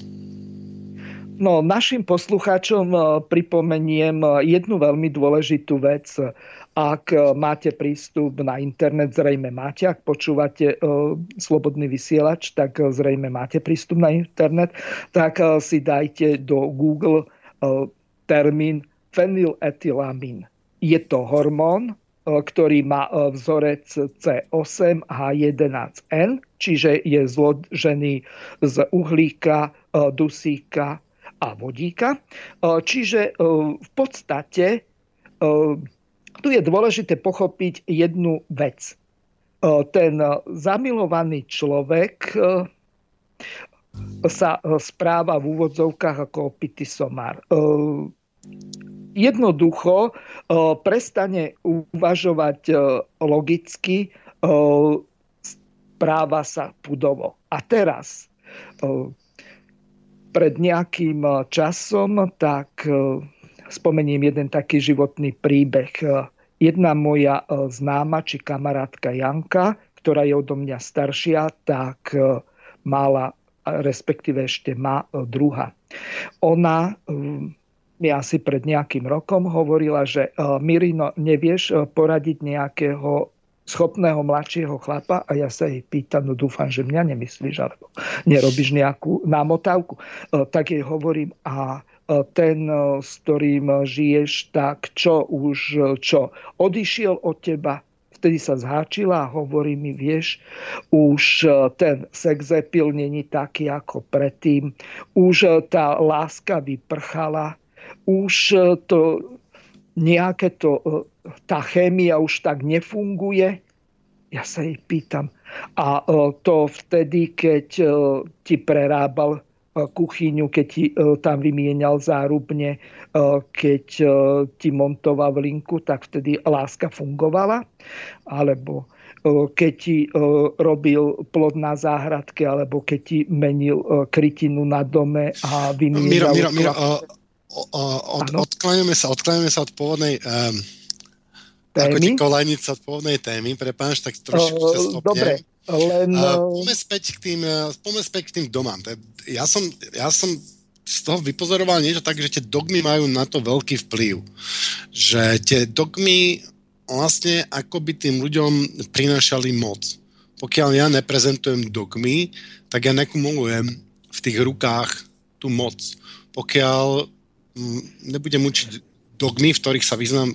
No, našim poslucháčom pripomeniem jednu veľmi dôležitú vec. Ak e, máte prístup na internet, zrejme máte. Ak počúvate uh, Slobodný vysielač, tak uh, zrejme máte prístup na internet. Tak uh, si dajte do Google uh, termín fenyletylamín. Je to hormón, uh, ktorý má vzorec C8H11N, čiže je zložený z uhlíka, uh, dusíka a vodíka. Čiže v podstate tu je dôležité pochopiť jednu vec. E, ten zamilovaný človek e, sa správa v úvodzovkách ako opitý somár. E, jednoducho prestane uvažovať logicky, správa sa pudovo. A teraz, pred nejakým časom, tak spomeniem jeden taký životný príbeh. Jedna moja e, známa či kamarátka Janka, ktorá je odo mňa staršia, tak e, mala, respektíve ešte má e, druha. Ona mi asi pred nejakým rokom hovorila, že Mirino, nevieš poradiť nejakého schopného mladšieho chlapa a ja sa jej pýtam, no dúfam, že mňa nemyslíš, alebo nerobíš nejakú námotávku. Tak jej hovorím, a ten, s ktorým žiješ, tak čo už, čo odišiel od teba, vtedy sa zháčila a hovorí mi, vieš, už ten sex appeal není taký ako predtým, už tá láska vyprchala, už to nejaké to, tá chémia už tak nefunguje. Ja sa jej pýtam. A to vtedy, keď ti prerábal E, kuchyňu, keď ti e, tam vymienial zárubne, e, keď ti montoval linku, tak vtedy láska fungovala. Alebo keď ti robil plod na záhradke, alebo keď ti menil krytinu na dome a vymienial... Miro, Miro, Miro, od, odkláňame sa, odkláňame sa od pôvodnej um, témy. Ako ti kolajnica od pôvodnej témy, prepáč, tak trošku sa stopnem. Dobre, len... Uh, poďme späť k tým, poďme späť k tým domám. Ja som, ja som z toho vypozoroval niečo tak, že tie dogmy majú na to veľký vplyv. Že tie dogmy vlastne akoby tým ľuďom prinášali moc. Pokiaľ ja neprezentujem dogmy, tak ja nekumulujem v tých rukách tú moc. Pokiaľ mm, nebudem učiť dogmy, v ktorých sa vyznám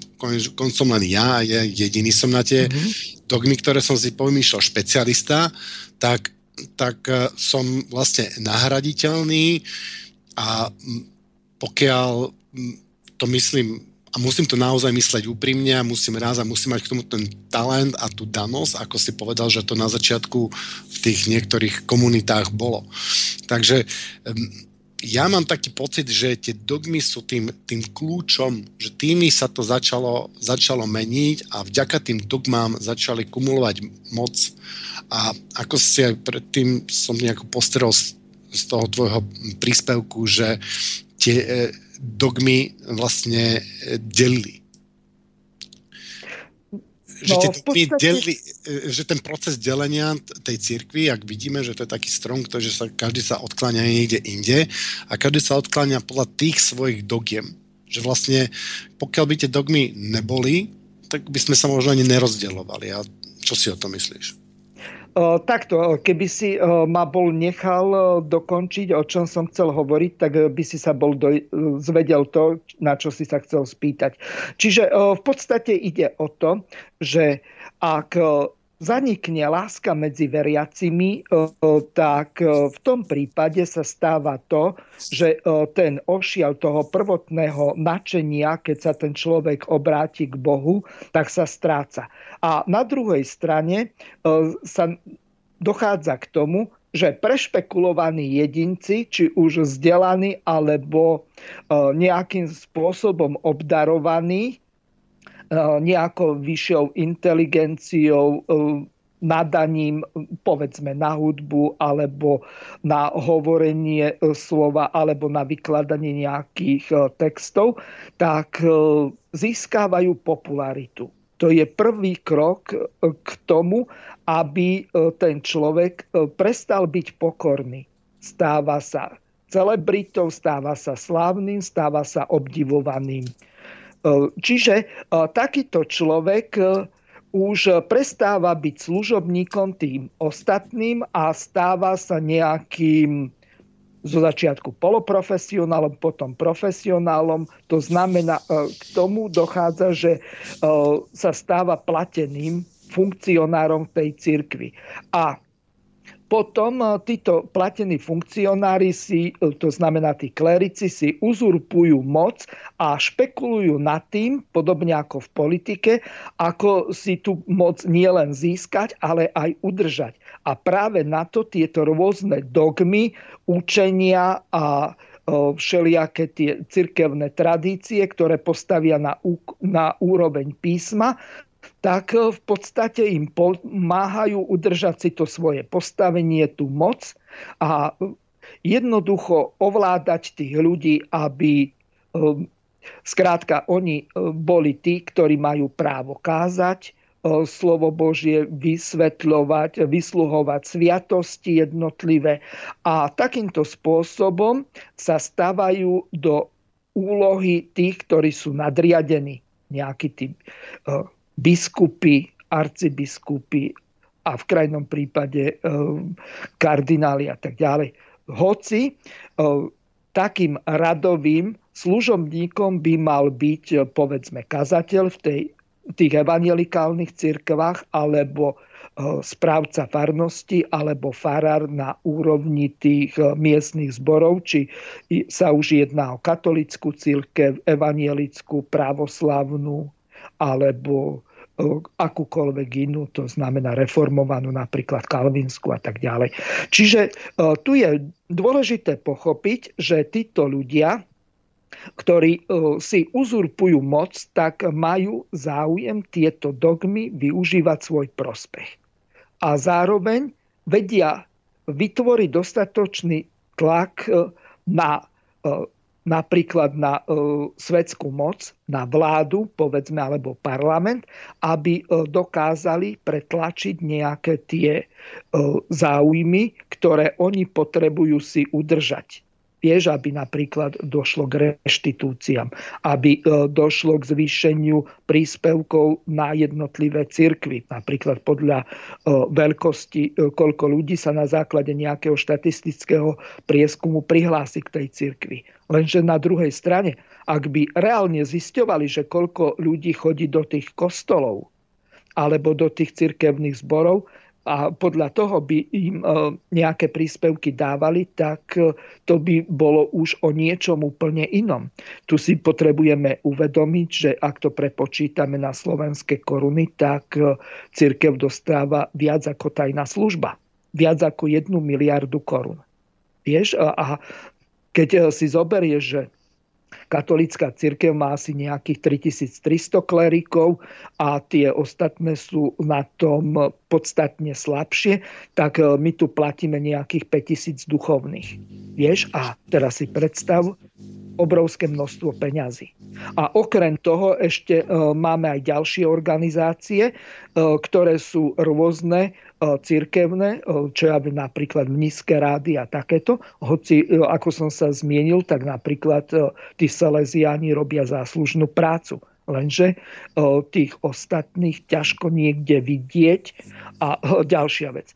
koncom len ja, ja jediný som na tie mm-hmm. dogmy, ktoré som si pomýšľal špecialista, tak, tak e, som vlastne nahraditeľný a pokiaľ to myslím a musím to naozaj mysleť úprimne a musím raz a musím mať k tomu ten talent a tú danosť, ako si povedal, že to na začiatku v tých niektorých komunitách bolo. Takže ja mám taký pocit, že tie dogmy sú tým, tým kľúčom, že tými sa to začalo, začalo meniť a vďaka tým dogmám začali kumulovať moc. A ako si aj predtým som nejako postrel z, z toho tvojho príspevku, že tie e, dogmy vlastne e, delili že, no, podstate... deli, e, že ten proces delenia tej cirkvi, ak vidíme, že to je taký strom, ktorý sa, každý sa odkláňa niekde inde a každý sa odkláňa podľa tých svojich dogiem. Že vlastne, pokiaľ by tie dogmy neboli, tak by sme sa možno ani nerozdeľovali. A čo si o to myslíš? Takto, keby si ma bol nechal dokončiť, o čom som chcel hovoriť, tak by si sa bol do, zvedel to, na čo si sa chcel spýtať. Čiže v podstate ide o to, že ak zanikne láska medzi veriacimi, tak v tom prípade sa stáva to, že ten ošial toho prvotného načenia, keď sa ten človek obráti k Bohu, tak sa stráca. A na druhej strane sa dochádza k tomu, že prešpekulovaní jedinci, či už vzdelaní alebo nejakým spôsobom obdarovaní, nejakou vyššou inteligenciou, nadaním, povedzme, na hudbu alebo na hovorenie slova alebo na vykladanie nejakých textov, tak získávajú popularitu. To je prvý krok k tomu, aby ten človek prestal byť pokorný. Stáva sa celebritou, stáva sa slávnym, stáva sa obdivovaným. Čiže takýto človek už prestáva byť služobníkom tým ostatným a stáva sa nejakým zo začiatku poloprofesionálom, potom profesionálom. To znamená, k tomu dochádza, že sa stáva plateným funkcionárom tej cirkvi. A potom e, títo platení funkcionári si, e, to znamená tí klerici, si uzurpujú moc a špekulujú nad tým, podobne ako v politike, ako si tú moc nielen získať, ale aj udržať. A práve na to tieto rôzne dogmy, učenia a e, všelijaké tie cirkevné tradície, ktoré postavia na, na úroveň písma, tak eh, v podstate im pomáhajú udržať si to svoje postavenie, tú moc a eh, jednoducho ovládať tých ľudí, aby eh, skrátka oni boli tí, ktorí majú právo kázať, slovo Božie vysvetľovať, vysluhovať sviatosti jednotlivé a takýmto spôsobom sa stávajú do úlohy tých, ktorí sú nadriadení. Nejaký typ biskupy, arcibiskupy a v krajnom prípade e, kardináli a tak ďalej. Hoci e, takým radovým služobníkom by mal byť, e, povedzme, kazateľ v tej, tých evangelikálnych cirkvách alebo správca farnosti alebo farár na úrovni tých miestnych zborov, či sa už jedná o katolickú církev, evangelickú, pravoslavnú alebo akúkoľvek inú, to znamená reformovanú, napríklad kalvinsku a tak ďalej. Čiže e, tu je dôležité pochopiť, že títo ľudia, ktorí e, si uzurpujú moc, tak majú záujem tieto dogmy využívať svoj prospech. A zároveň vedia vytvoriť dostatočný tlak e, na napríklad na e, svetskú moc, na vládu, povedzme, alebo parlament, aby e, dokázali pretlačiť nejaké tie e, záujmy, ktoré oni potrebujú si udržať. Vieš, aby napríklad došlo k reštitúciám, aby e, došlo k zvýšeniu príspevkov na jednotlivé cirkvy. Napríklad podľa e, veľkosti, e, koľko ľudí sa na základe nejakého štatistického prieskumu prihlási k tej cirkvi. Lenže na druhej strane, ak by reálne zisťovali, že koľko ľudí chodí do tých kostolov alebo do tých cirkevných zborov, a podľa toho by im e, nejaké príspevky dávali, tak e, to by bolo už o niečom úplne inom. Tu si potrebujeme uvedomiť, že ak to prepočítame na slovenské koruny, tak e, církev dostáva viac ako tajná služba. Viac ako jednu miliardu korun. Vieš? A Keď si zoberieš, že Katolická církev má asi nejakých 3300 klerikov a tie ostatné sú na tom podstatne slabšie, tak e, my tu platíme nejakých 5000 duchovných. Vieš? A teraz si predstav, obrovské množstvo peňazí. A okrem toho ešte e, máme aj ďalšie organizácie, e, ktoré sú rôzne, e, cirkevné, čo ja viem, napríklad nízke rády a takéto. Hoci, ako som sa zmienil, tak napríklad tí Salesiáni robia záslužnú prácu. Lenže tých ostatných ťažko niekde vidieť. A ďalšia vec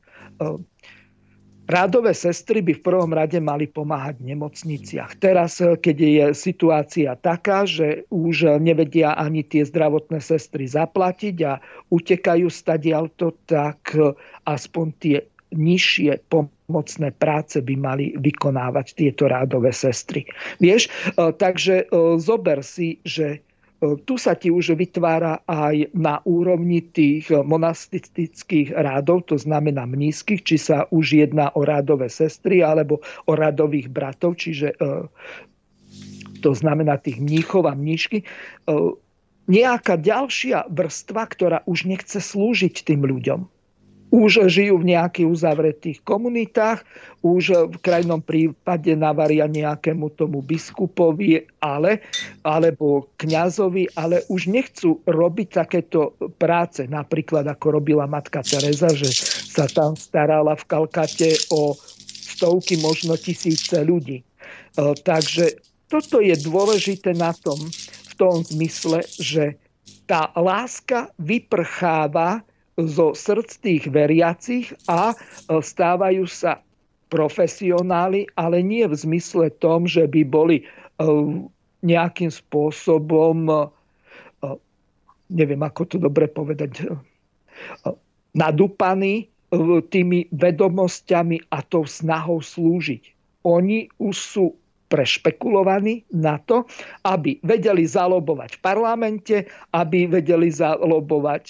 Rádové sestry by v prvom rade mali pomáhať v nemocniciach. Teraz, eh, keď je situácia taká, že už nevedia ani tie zdravotné sestry zaplatiť a utekajú stadialto, tak eh, aspoň tie nižšie pomocné práce by mali vykonávať tieto rádové sestry. Vieš, eh, takže zober si, že tu sa ti už vytvára aj na úrovni tých monastických rádov, to znamená mnízkych, či sa už jedná o rádové sestry alebo o rádových bratov, čiže e, to znamená tých mníchov a mníšky. E, nejaká ďalšia vrstva, ktorá už nechce slúžiť tým ľuďom už žijú v nejakých uzavretých komunitách, už v krajnom prípade navaria nejakému tomu biskupovi ale, alebo kňazovi, ale už nechcú robiť takéto práce. Napríklad ako robila matka Teresa, že sa tam starala v Kalkate o stovky, možno tisíce ľudí. E, takže toto je dôležité na tom, v tom zmysle, že tá láska vyprcháva zo srdc tých veriacich a e, stávajú sa profesionáli, ale nie v zmysle tom, že by boli e, nejakým spôsobom, e, neviem ako to dobre povedať, nadúpaní tými vedomosťami a tou snahou slúžiť. Oni už sú prešpekulovaní na to, aby vedeli zalobovať v parlamente, aby vedeli zalobovať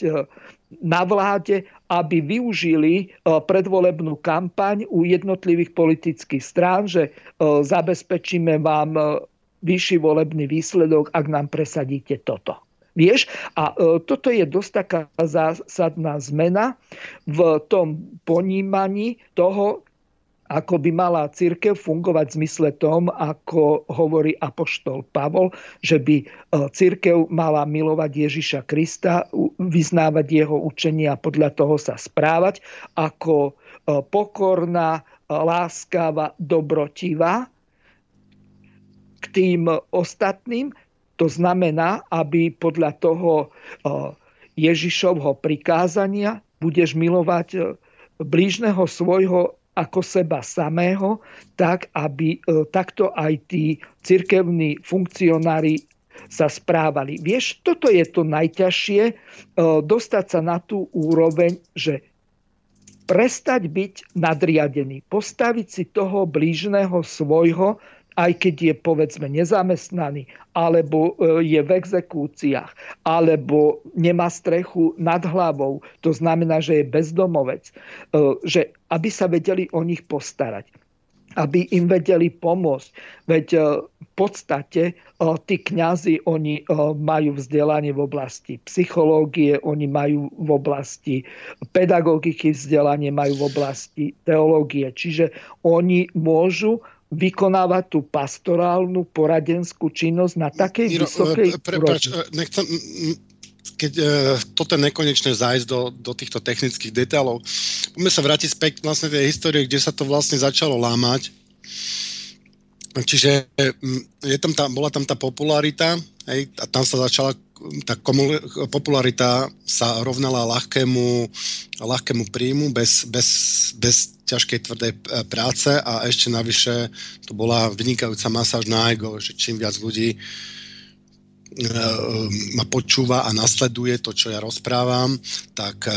na vláde, aby využili e, predvolebnú kampaň u jednotlivých politických strán, že e, zabezpečíme vám e, vyšší volebný výsledok, ak nám presadíte toto. Vieš? A toto je dosť taká zásadná zmena v tom ponímaní toho, ako by mala církev fungovať v zmysle tom, ako hovorí apoštol Pavol, že by e, církev mala milovať Ježiša Krista, vyznávať jeho učenie a podľa toho sa správať ako e, pokorná, e, láskava, dobrotivá k tým ostatným. To znamená, aby podľa toho Ježišovho prikázania budeš milovať blížneho svojho ako seba samého, tak aby e, takto aj tí cirkevní funkcionári sa správali. Vieš, toto je to najťažšie, e, dostať sa na tú úroveň, že prestať byť nadriadený, postaviť si toho blížneho svojho aj keď je povedzme nezamestnaný, alebo e, je v exekúciách, alebo nemá strechu nad hlavou, to znamená, že je bezdomovec, e, že aby sa vedeli o nich postarať aby im vedeli pomôcť. Veď e, v podstate tí kňazi, oni majú vzdelanie v oblasti psychológie, oni majú v oblasti pedagogiky vzdelanie, majú v oblasti teológie. Čiže oni môžu vykonávať tú pastorálnu poradenskú činnosť na takej Miro, vysokej e, Prepač, e, nechcem, keď uh, toto nekonečné zájsť do, do týchto technických detailov, poďme sa vrátiť späť vlastne tej histórie, kde sa to vlastne začalo lámať. Čiže je tam tá, bola tam tá popularita hej, a tam sa začala tá popularita sa rovnala ľahkému, ľahkému príjmu bez, bez, bez ťažkej tvrdej e, práce a ešte navyše to bola vynikajúca masáž na ego, že čím viac ľudí e, ma počúva a nasleduje to, čo ja rozprávam, tak e,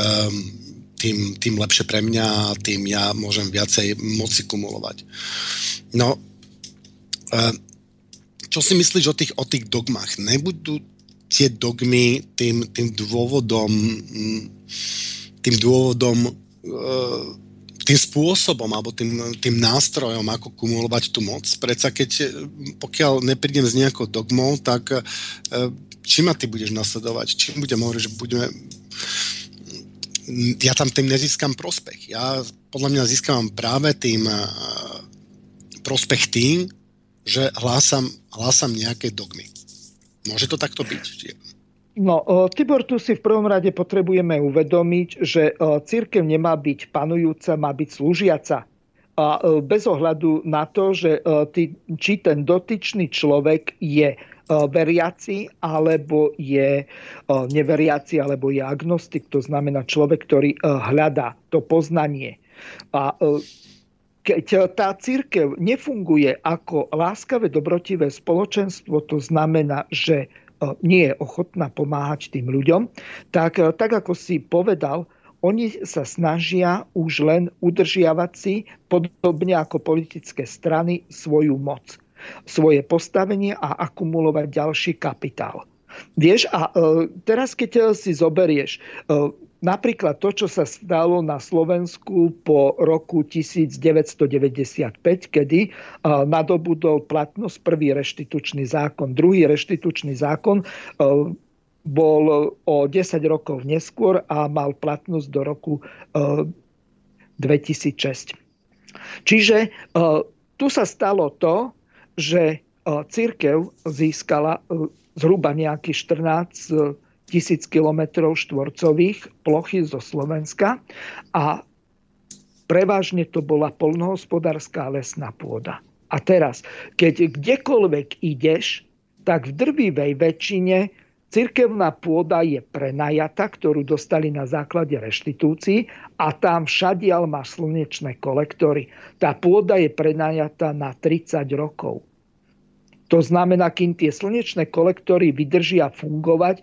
tým, tým lepšie pre mňa a tým ja môžem viacej moci kumulovať. No, čo si myslíš o tých, o tých dogmách? Nebudú tie dogmy tým, tým dôvodom tým dôvodom tým spôsobom alebo tým, tým nástrojom, ako kumulovať tú moc. Predsa keď, pokiaľ neprídem s nejakou dogmou, tak e, či ma ty budeš nasledovať? Čím budem hovoriť, že budeme ja tam tým nezískam prospech. Ja podľa mňa získavam práve tým e, prospech tým, že hlásam, hlásam nejaké dogmy. Môže to takto byť? No, Tibor, tu si v prvom rade potrebujeme uvedomiť, že církev nemá byť panujúca, má byť slúžiaca. A bez ohľadu na to, že či ten dotyčný človek je veriaci, alebo je neveriaci, alebo je agnostik, to znamená človek, ktorý hľadá to poznanie. A keď tá církev nefunguje ako láskavé, dobrotivé spoločenstvo, to znamená, že nie je ochotná pomáhať tým ľuďom, tak, e, tak ako si povedal, oni sa snažia už len udržiavať si, podobne ako politické strany, svoju moc, svoje postavenie a akumulovať ďalší kapitál. Vieš, a e, teraz keď si zoberieš, e, Napríklad to, čo sa stalo na Slovensku po roku 1995, kedy nadobudol platnosť prvý reštitučný zákon. Druhý reštitučný zákon bol o 10 rokov neskôr a mal platnosť do roku 2006. Čiže tu sa stalo to, že církev získala zhruba nejakých 14 tisíc kilometrov štvorcových plochy zo Slovenska a prevažne to bola polnohospodárska lesná pôda. A teraz, keď kdekoľvek ideš, tak v drvivej väčšine cirkevná pôda je prenajata, ktorú dostali na základe reštitúcií a tam všadiaľ má slnečné kolektory. Tá pôda je prenajata na 30 rokov. To znamená, kým tie slnečné kolektory vydržia fungovať e,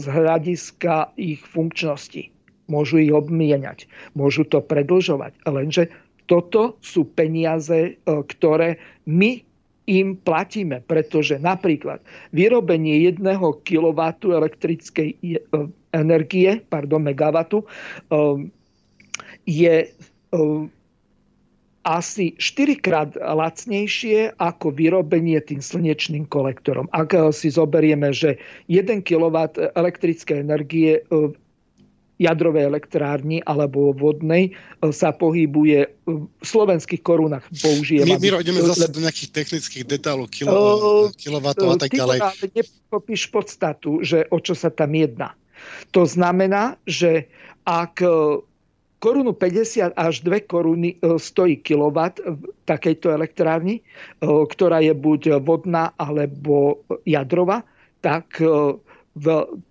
z hľadiska ich funkčnosti. Môžu ich obmieniať, môžu to predlžovať. Lenže toto sú peniaze, e, ktoré my im platíme, pretože napríklad vyrobenie 1 kW elektrickej e, energie, pardon, megawatu, je asi 4 krát lacnejšie ako vyrobenie tým slnečným kolektorom. Ak si zoberieme, že 1 kW elektrické energie v jadrovej elektrárni alebo vodnej sa pohybuje v slovenských korunách. Použijeme. My, my ideme zase do nejakých technických detálov, kilo, uh, a tak ďalej. Ty nepopíš podstatu, že o čo sa tam jedná. To znamená, že ak korunu 50 až 2 koruny e, stojí kilowatt v takejto elektrárni, e, ktorá je buď vodná alebo jadrová, tak e, v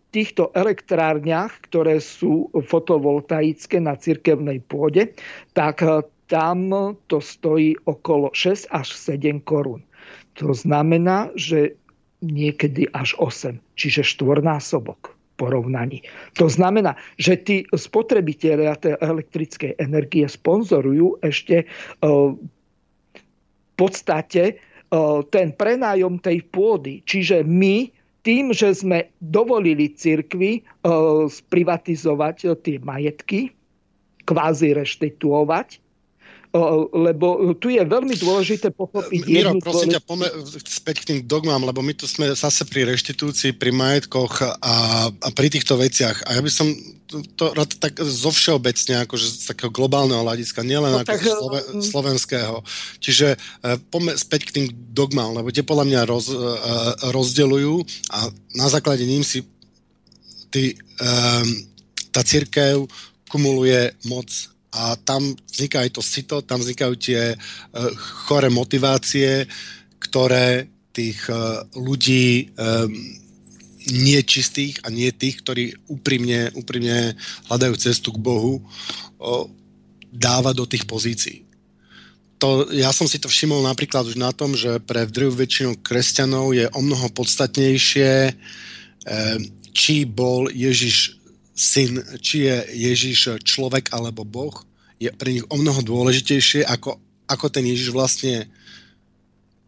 týchto elektrárniach, ktoré sú fotovoltaické na cirkevnej pôde, tak tam to stojí okolo 6 až 7 korún. To znamená, že niekedy až 8, čiže štvornásobok porovnaní. To znamená, že tí spotrebitelia tej elektrickej energie sponzorujú ešte e, v podstate e, ten prenájom tej pôdy. Čiže my tým, že sme dovolili cirkvi e, sprivatizovať tie majetky, kvázi reštituovať, lebo tu je veľmi dôležité pochopiť Miro, prosím ťa, poďme späť k tým dogmám, lebo my tu sme zase pri reštitúcii, pri majetkoch a, a pri týchto veciach. A ja by som to, rád tak zo všeobecne, akože z takého globálneho hľadiska, nielen no, ako tak, slove, mm. slovenského. Čiže uh, poďme späť k tým dogmám, lebo tie podľa mňa roz, rozdeľujú a na základe ním si ty, tá církev kumuluje moc a tam vzniká aj to sito, tam vznikajú tie uh, chore motivácie, ktoré tých uh, ľudí um, nie čistých a nie tých, ktorí úprimne, úprimne hľadajú cestu k Bohu, dáva do tých pozícií. To, ja som si to všimol napríklad už na tom, že pre druhú väčšinu kresťanov je o mnoho podstatnejšie, či bol Ježiš syn, či je Ježiš človek alebo Boh, je pre nich o mnoho dôležitejšie, ako, ako ten Ježiš vlastne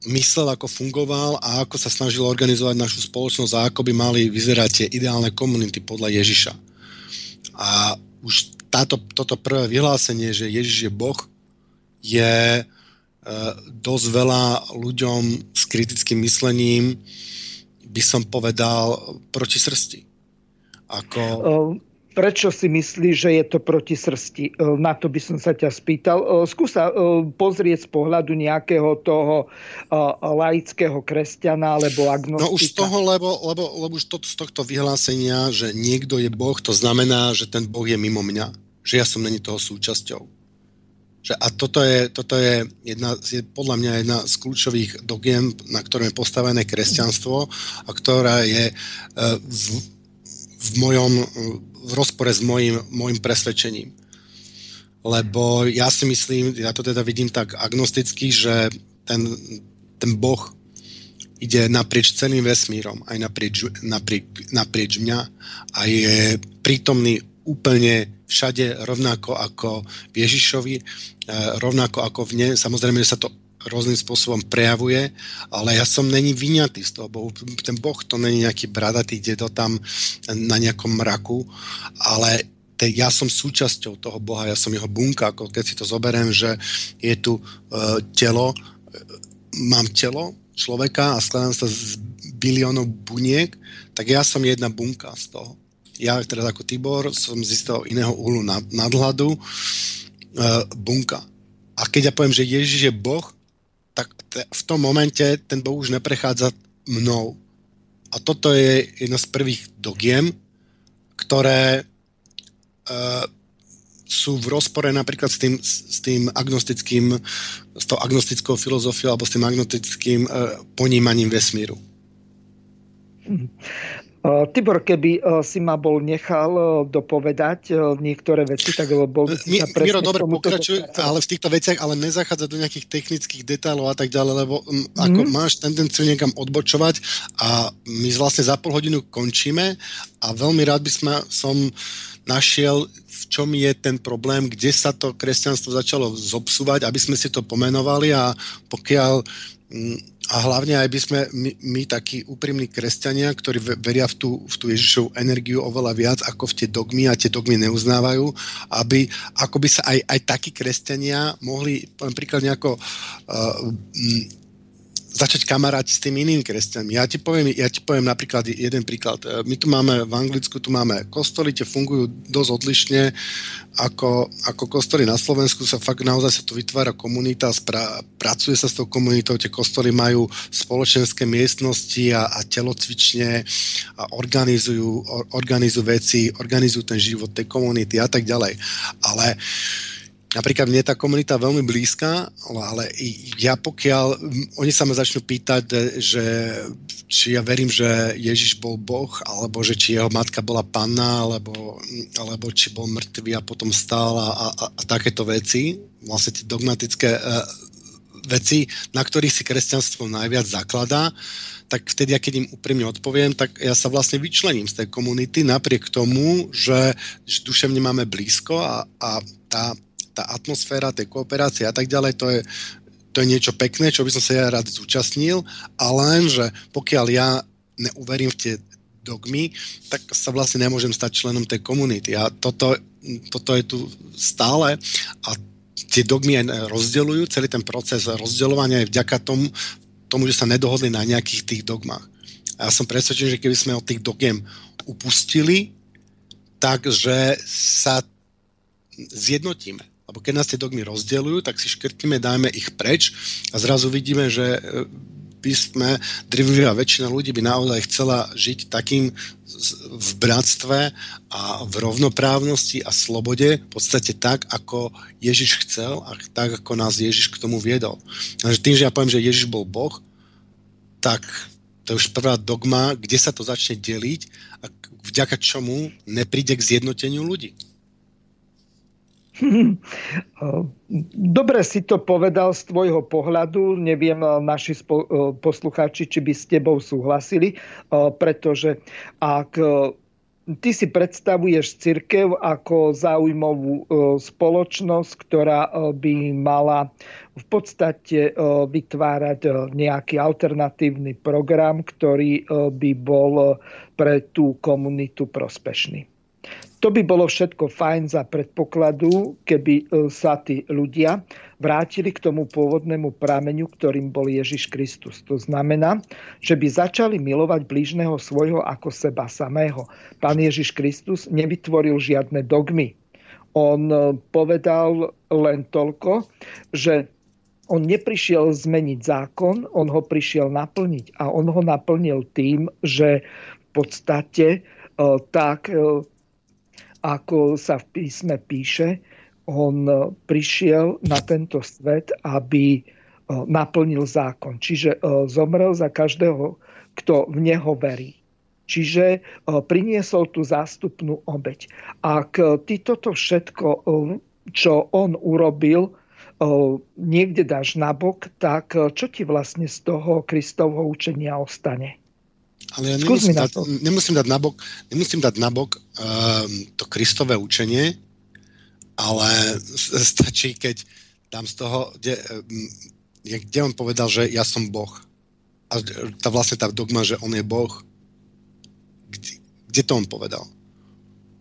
myslel, ako fungoval a ako sa snažil organizovať našu spoločnosť a ako by mali vyzerať tie ideálne komunity podľa Ježiša. A už táto, toto prvé vyhlásenie, že Ježiš je Boh, je dosť veľa ľuďom s kritickým myslením by som povedal proti srsti. Ako... Prečo si myslíš, že je to proti srsti? Na to by som sa ťa spýtal. Skús sa pozrieť z pohľadu nejakého toho laického kresťana alebo agnostika. No už z toho, lebo, lebo, lebo už to, z tohto vyhlásenia, že niekto je Boh, to znamená, že ten Boh je mimo mňa. Že ja som není toho súčasťou. Že a toto je, toto je, jedna, je podľa mňa jedna z kľúčových dogiem, na ktorom je postavené kresťanstvo a ktorá je v, v, mojom, v rozpore s mojim, mojim presvedčením. Lebo ja si myslím, ja to teda vidím tak agnosticky, že ten, ten Boh ide naprieč celým vesmírom, aj naprieč, naprieč, naprieč mňa a je prítomný úplne všade, rovnako ako v Ježišovi, e, rovnako ako v ne. Samozrejme, že sa to rôznym spôsobom prejavuje, ale ja som není vyňatý z toho Bohu. Ten Boh to není nejaký bradatý dedo tam na nejakom mraku, ale te, ja som súčasťou toho Boha, ja som jeho bunka, ako keď si to zoberiem, že je tu uh, telo, mám telo človeka a skladám sa z biliónov buniek, tak ja som jedna bunka z toho ja teraz ako Tibor som z iného uhlu nad, nadhľadu uh, bunka. A keď ja poviem, že Ježiš je Boh, tak te, v tom momente ten Boh už neprechádza mnou. A toto je jedna z prvých dogiem, ktoré uh, sú v rozpore napríklad s tým, s tým agnostickým, s tou agnostickou filozofiou alebo s tým agnostickým uh, ponímaním vesmíru. Tibor, keby si ma bol nechal dopovedať niektoré veci, tak bol by si sa presne Miro, dobre, pokračuj, ale v týchto veciach, ale nezachádza do nejakých technických detailov a tak ďalej, lebo mm, ako mm. máš tendenciu niekam odbočovať a my vlastne za pol hodinu končíme a veľmi rád by sme, som našiel, v čom je ten problém, kde sa to kresťanstvo začalo zobsúvať, aby sme si to pomenovali a pokiaľ a hlavne aj by sme my, my takí úprimní kresťania, ktorí veria v tú, v tú Ježišovu energiu oveľa viac ako v tie dogmy a tie dogmy neuznávajú, aby ako by sa aj, aj takí kresťania mohli, poviem príklad nejako uh, začať kamaráti s tými inými kresťanmi. Ja ti, poviem, ja ti poviem napríklad jeden príklad. E, my tu máme v Anglicku, tu máme kostoly, tie fungujú dosť odlišne ako, ako kostoly na Slovensku sa fakt naozaj sa tu vytvára komunita, spra, pracuje sa s tou komunitou, tie kostoly majú spoločenské miestnosti a, a telocvične a organizujú, organizujú veci, organizujú ten život tej komunity a tak ďalej. Ale napríklad mne je tá komunita veľmi blízka, ale ja pokiaľ, oni sa ma začnú pýtať, že či ja verím, že Ježiš bol Boh, alebo že či jeho matka bola panna, alebo, alebo či bol mŕtvý a potom stál a, a, a takéto veci, vlastne tie dogmatické uh, veci, na ktorých si kresťanstvo najviac zakladá, tak vtedy, keď im úprimne odpoviem, tak ja sa vlastne vyčlením z tej komunity napriek tomu, že, duševne máme blízko a, a tá tá atmosféra tej kooperácie a tak ďalej, to je, to je niečo pekné, čo by som sa ja rád zúčastnil, a len, že pokiaľ ja neuverím v tie dogmy, tak sa vlastne nemôžem stať členom tej komunity. A toto, toto je tu stále a tie dogmy aj rozdeľujú, celý ten proces rozdeľovania je vďaka tomu, tomu, že sa nedohodli na nejakých tých dogmách. A ja som presvedčený, že keby sme od tých dogiem upustili, takže sa zjednotíme. Lebo keď nás tie dogmy rozdeľujú, tak si škrtíme, dajme ich preč a zrazu vidíme, že e, by sme, drvivá väčšina ľudí by naozaj chcela žiť takým v bratstve a v rovnoprávnosti a slobode, v podstate tak, ako Ježiš chcel a tak, ako nás Ježiš k tomu viedol. Takže tým, že ja poviem, že Ježiš bol Boh, tak to je už prvá dogma, kde sa to začne deliť a vďaka čomu nepríde k zjednoteniu ľudí. Dobre si to povedal z tvojho pohľadu. Neviem, naši poslucháči, či by s tebou súhlasili, pretože ak ty si predstavuješ církev ako záujmovú spoločnosť, ktorá by mala v podstate vytvárať nejaký alternatívny program, ktorý by bol pre tú komunitu prospešný. To by bolo všetko fajn za predpokladu, keby e, sa tí ľudia vrátili k tomu pôvodnému prameňu, ktorým bol Ježiš Kristus. To znamená, že by začali milovať blížneho svojho ako seba samého. Pán Ježiš Kristus nevytvoril žiadne dogmy. On e, povedal len toľko, že on neprišiel zmeniť zákon, on ho prišiel naplniť. A on ho naplnil tým, že v podstate e, tak ako sa v písme píše, on e, prišiel na tento svet, aby e, naplnil zákon. Čiže e, zomrel za každého, kto v neho verí. Čiže priniesol tú zástupnú obeď. Ak ty toto všetko, čo on urobil, niekde dáš nabok, tak čo ti vlastne z toho Kristovho učenia ostane? Ale ja nemusím, dať, nemusím dať nabok, nemusím dať nabok um, to Kristové učenie, ale stačí, keď tam z toho, kde, um, kde on povedal, že ja som Boh. A tá vlastne tá dogma, že on je Boh, kde, kde to on povedal?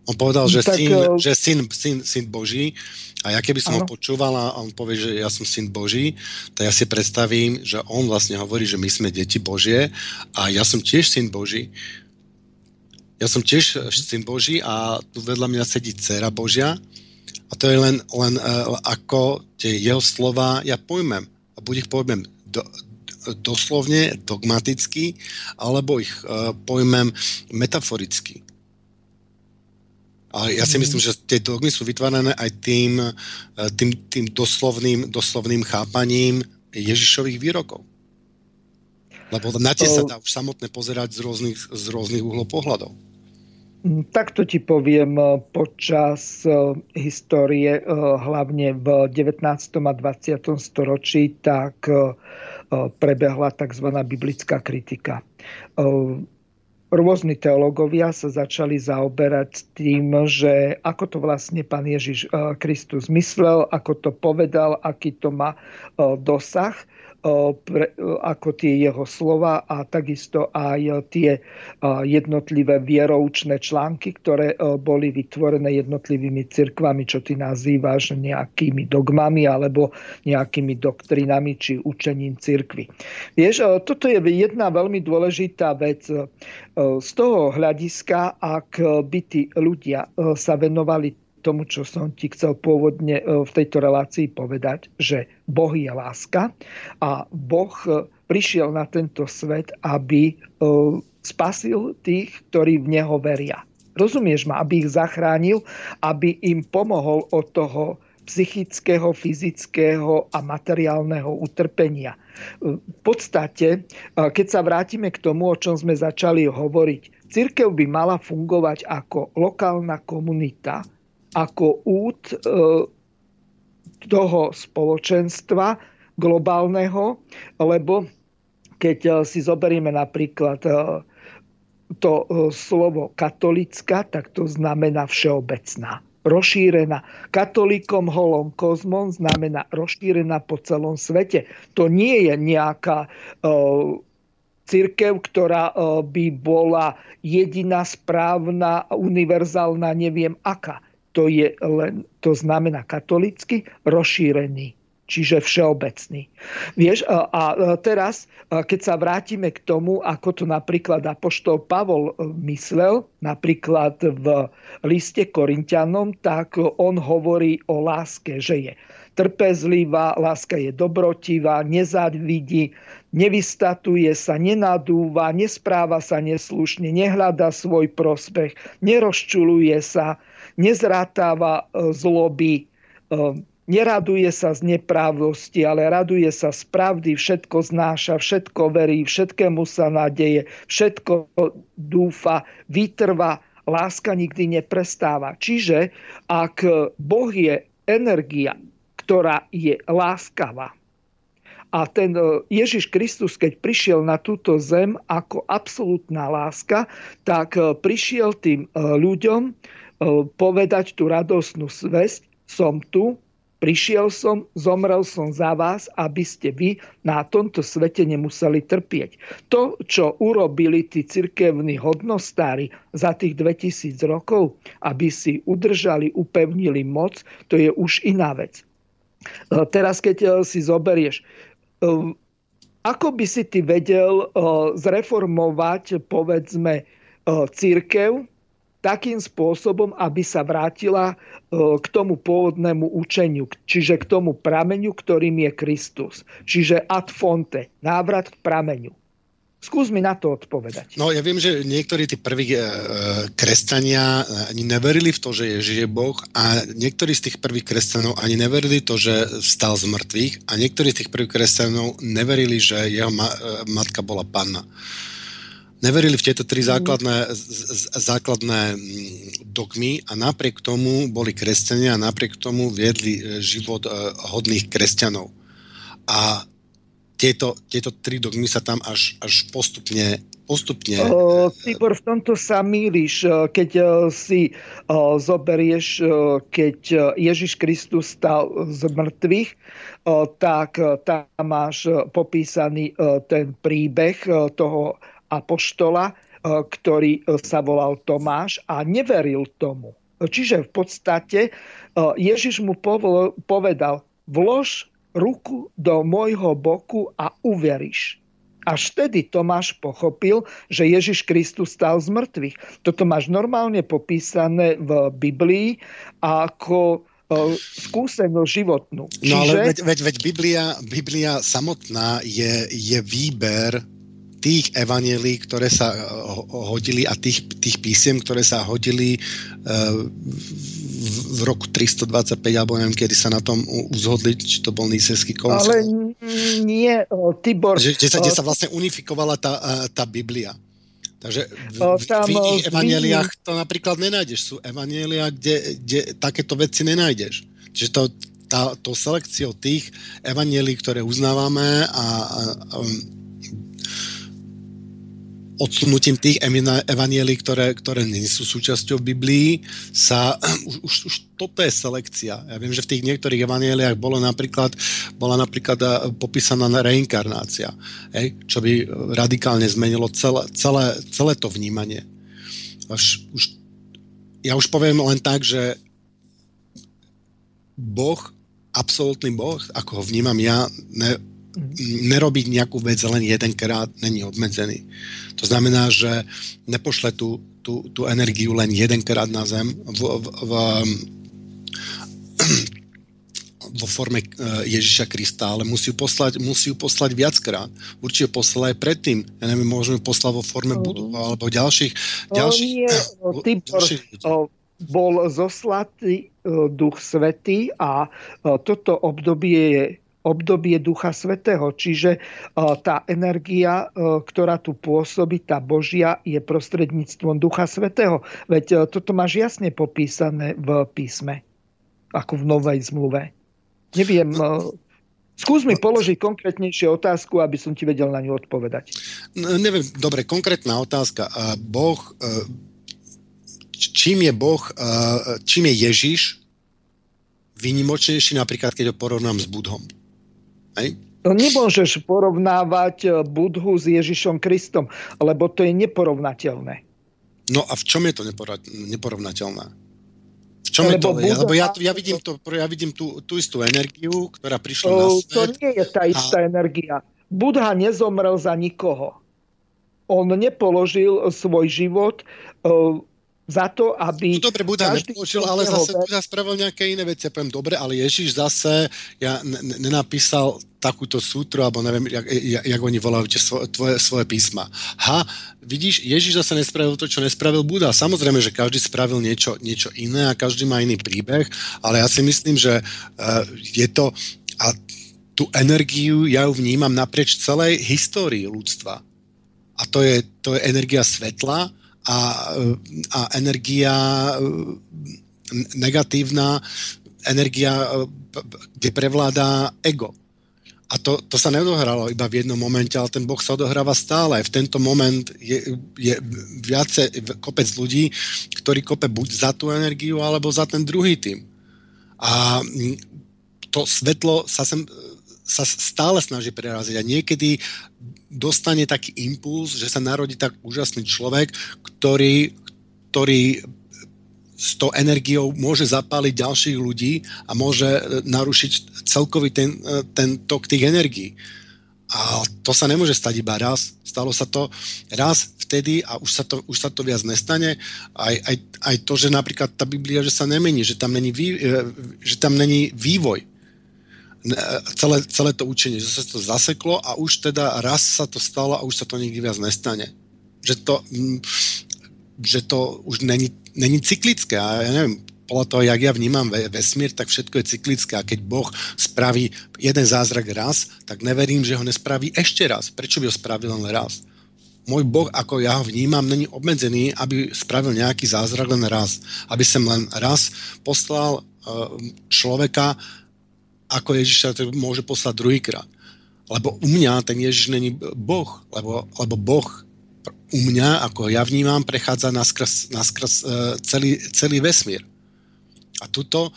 On povedal, že, tak, syn, uh... že syn, syn, syn Boží a ja keby som ano. ho počúval a on povie, že ja som syn Boží, tak ja si predstavím, že on vlastne hovorí, že my sme deti Božie a ja som tiež syn Boží. Ja som tiež syn Boží a tu vedľa mňa sedí dcera Božia a to je len, len uh, ako tie jeho slova ja pojmem a buď ich pojmem do, doslovne, dogmaticky, alebo ich uh, pojmem metaforicky. A ja si myslím, že tie dogmy sú vytvárané aj tým, e, tým, tým doslovným, doslovným chápaním Ježišových výrokov. Lebo na tie sa dá už samotné pozerať z rôznych, z rôznych uhlov pohľadov. Mm, takto ti poviem, e, počas e, histórie, hlavne v 19. a 20. storočí, tak prebehla tzv. biblická kritika rôzni teológovia sa začali zaoberať tým, že ako to vlastne pán Ježiš eh, Kristus myslel, ako to povedal, aký to má eh, dosah pre, ako tie jeho slova a takisto aj tie jednotlivé vieroučné články, ktoré boli vytvorené jednotlivými cirkvami, čo ty nazývaš nejakými dogmami alebo nejakými doktrinami či učením cirkvy. Vieš, toto je jedna veľmi dôležitá vec. Z toho hľadiska, ak by tí ľudia sa venovali tomu, čo som ti chcel pôvodne e, v tejto relácii povedať, že Boh je láska a Boh e, prišiel na tento svet, aby e, spasil tých, ktorí v Neho veria. Rozumieš ma? Aby ich zachránil, aby im pomohol od toho psychického, fyzického a materiálneho utrpenia. V podstate, keď sa vrátime k tomu, o čom sme začali hovoriť, církev by mala fungovať ako lokálna komunita, ako út e, toho spoločenstva globálneho, lebo keď e, si zoberieme napríklad e, to slovo katolická, tak to znamená všeobecná rozšírená. Katolíkom holom kozmon znamená rozšírená po celom svete. To nie je nejaká církev, ktorá by bola jediná správna, univerzálna, neviem aká to, je len, to znamená katolicky rozšírený čiže všeobecný. Vieš, a, teraz, keď sa vrátime k tomu, ako to napríklad Apoštol Pavol e, myslel, napríklad v liste Korintianom, tak on hovorí o láske, že je trpezlivá, láska je dobrotivá, nezávidí, nevystatuje sa, nenadúva, nespráva sa neslušne, nehľada svoj prospech, nerozčuluje sa, nezrátáva e, zloby, e, neraduje sa z neprávnosti, ale raduje sa z pravdy, všetko znáša, všetko verí, všetkému sa nádeje, všetko dúfa, vytrva, láska nikdy neprestáva. Čiže ak Boh je energia, ktorá je láskavá, a ten e, Ježiš Kristus, keď prišiel na túto zem ako absolútna láska, tak prišiel tým ľuďom, povedať tú radosnú svesť, som tu, Prišiel som, zomrel som za vás, aby ste vy na tomto svete nemuseli trpieť. To, čo urobili tí cirkevní hodnostári za tých 2000 rokov, aby si udržali, upevnili moc, to je už iná vec. E, teraz, keď e, si zoberieš, e, ako by si ty vedel zreformovať, povedzme, církev, takým spôsobom, aby sa vrátila e, k tomu pôvodnému učeniu, čiže k tomu prameňu, ktorým je Kristus. Čiže ad fonte, návrat k prameňu. Skús mi na to odpovedať. No ja viem, že niektorí tí prví e, kresťania ani neverili v to, že je žije Boh a niektorí z tých prvých kresťanov ani neverili to, že vstal z mŕtvych a niektorí z tých prvých kresťanov neverili, že jeho ma, e, matka bola panna neverili v tieto tri základné, základné mm, dogmy a napriek tomu boli kresťania a napriek tomu viedli e, život e, hodných kresťanov. A tieto, tieto tri dogmy sa tam až, až postupne postupne... Uh, Tibor, v tomto sa míliš, keď si uh, zoberieš, keď Ježiš Kristus stal z mŕtvych, uh, tak tam máš popísaný ten príbeh toho apoštola, e, ktorý e, sa volal Tomáš a neveril tomu. Čiže v podstate e, Ježiš mu povedal, vlož ruku do môjho boku a uveríš. Až vtedy Tomáš pochopil, že Ježiš Kristus stal z mŕtvych. Toto máš normálne popísané v Biblii ako skúsenosť životnú. Čiže... No ale veď, veď, veď Biblia, Biblia samotná je, je výber tých evanielí, ktoré sa eh, hodili a tých, tých písiem, ktoré sa hodili uh, v roku 325, alebo neviem, kedy sa na tom uzhodli, či to bol Nísevský koncil. Ale nie, Tibor... Že, že, sa, kde sa vlastne unifikovala tá, tá Biblia. Takže v, tam, v iných evaneliách to napríklad nenájdeš. Sú evanielia, kde, kde takéto veci nenájdeš. Čiže to, tá, to selekciou tých evanielí, ktoré uznávame a, a, a odsunutím tých evanielí, ktoré, ktoré nie sú súčasťou Biblii, sa už, už, už toto je selekcia. Ja viem, že v tých niektorých evanieliách bolo napríklad, bola napríklad eh, popísaná reinkarnácia, hej, čo by radikálne zmenilo celé, celé, celé to vnímanie. Až, už, ja už poviem len tak, že Boh, absolútny Boh, ako ho vnímam ja, ne, nerobiť nejakú vec len jedenkrát není obmedzený. To znamená, že nepošle tú, tú, tú energiu len jedenkrát na zem v, v, v, vo forme e, Ježiša Krista, ale musí ju poslať, musí ju poslať viackrát. Určite poslať aj predtým. Ja neviem, môžeme poslať vo forme mm. budov alebo ďalších... ďalších nie, Tibor, bol zoslatý e, Duch Svetý a e, toto obdobie je obdobie Ducha Svetého. Čiže e, tá energia, e, ktorá tu pôsobí, tá Božia, je prostredníctvom Ducha Svetého. Veď e, toto máš jasne popísané v písme, ako v Novej zmluve. Neviem, skús mi položiť konkrétnejšie otázku, aby som ti vedel na ňu odpovedať. No, neviem, dobre, konkrétna otázka. Boh, čím je Boh, čím je Ježiš výnimočnejší napríklad, keď ho porovnám s Budhom? Hej? No nemôžeš porovnávať e, Budhu s Ježišom Kristom, lebo to je neporovnateľné. No a v čom je to neporovnateľné? V čom lebo je to? Buddha... Lebo ja, ja vidím, to, ja vidím tú, tú istú energiu, ktorá prišla na svet. To nie je tá istá a... energia. Budha nezomrel za nikoho. On nepoložil svoj život uh, za to, aby... No dobre, Buda nepoučil, ale zase Buda spravil nejaké iné veci. Ja poviem, dobre, ale Ježiš zase ja nenapísal takúto sútru, alebo neviem, jak, jak, jak oni volajú tie svoje, tvoje, svoje písma. Ha, vidíš, Ježiš zase nespravil to, čo nespravil Buda. Samozrejme, že každý spravil niečo, niečo iné a každý má iný príbeh, ale ja si myslím, že uh, je to... A tú energiu ja ju vnímam naprieč celej histórii ľudstva. A to je, to je energia svetla, a, a energia negatívna, energia, kde prevládá ego. A to, to sa neodohralo iba v jednom momente, ale ten Boh sa odohráva stále. V tento moment je, je viacej kopec ľudí, ktorí kope buď za tú energiu, alebo za ten druhý tým. A to svetlo sa sem sa stále snaží preraziť a niekedy dostane taký impuls, že sa narodí tak úžasný človek, ktorý, ktorý s tou energiou môže zapáliť ďalších ľudí a môže narušiť celkový ten, ten tok tých energií. A to sa nemôže stať iba raz. Stalo sa to raz vtedy a už sa to, už sa to viac nestane. Aj, aj, aj to, že napríklad tá Biblia, že sa nemení, že tam není, vý, e, že tam není vývoj. Celé, celé to učenie, že sa to zaseklo a už teda raz sa to stalo a už sa to nikdy viac nestane. Že to, že to už není, není cyklické. A ja neviem, podľa toho, jak ja vnímam vesmír, tak všetko je cyklické a keď Boh spraví jeden zázrak raz, tak neverím, že ho nespraví ešte raz. Prečo by ho spravil len raz? Môj Boh, ako ja ho vnímam, není obmedzený, aby spravil nejaký zázrak len raz. Aby som len raz poslal uh, človeka, ako Ježiša môže poslať druhýkrát. Lebo u mňa ten Ježiš není Boh, lebo, lebo Boh u mňa, ako ja vnímam, prechádza naskrz, naskrz uh, celý, celý vesmír. A tuto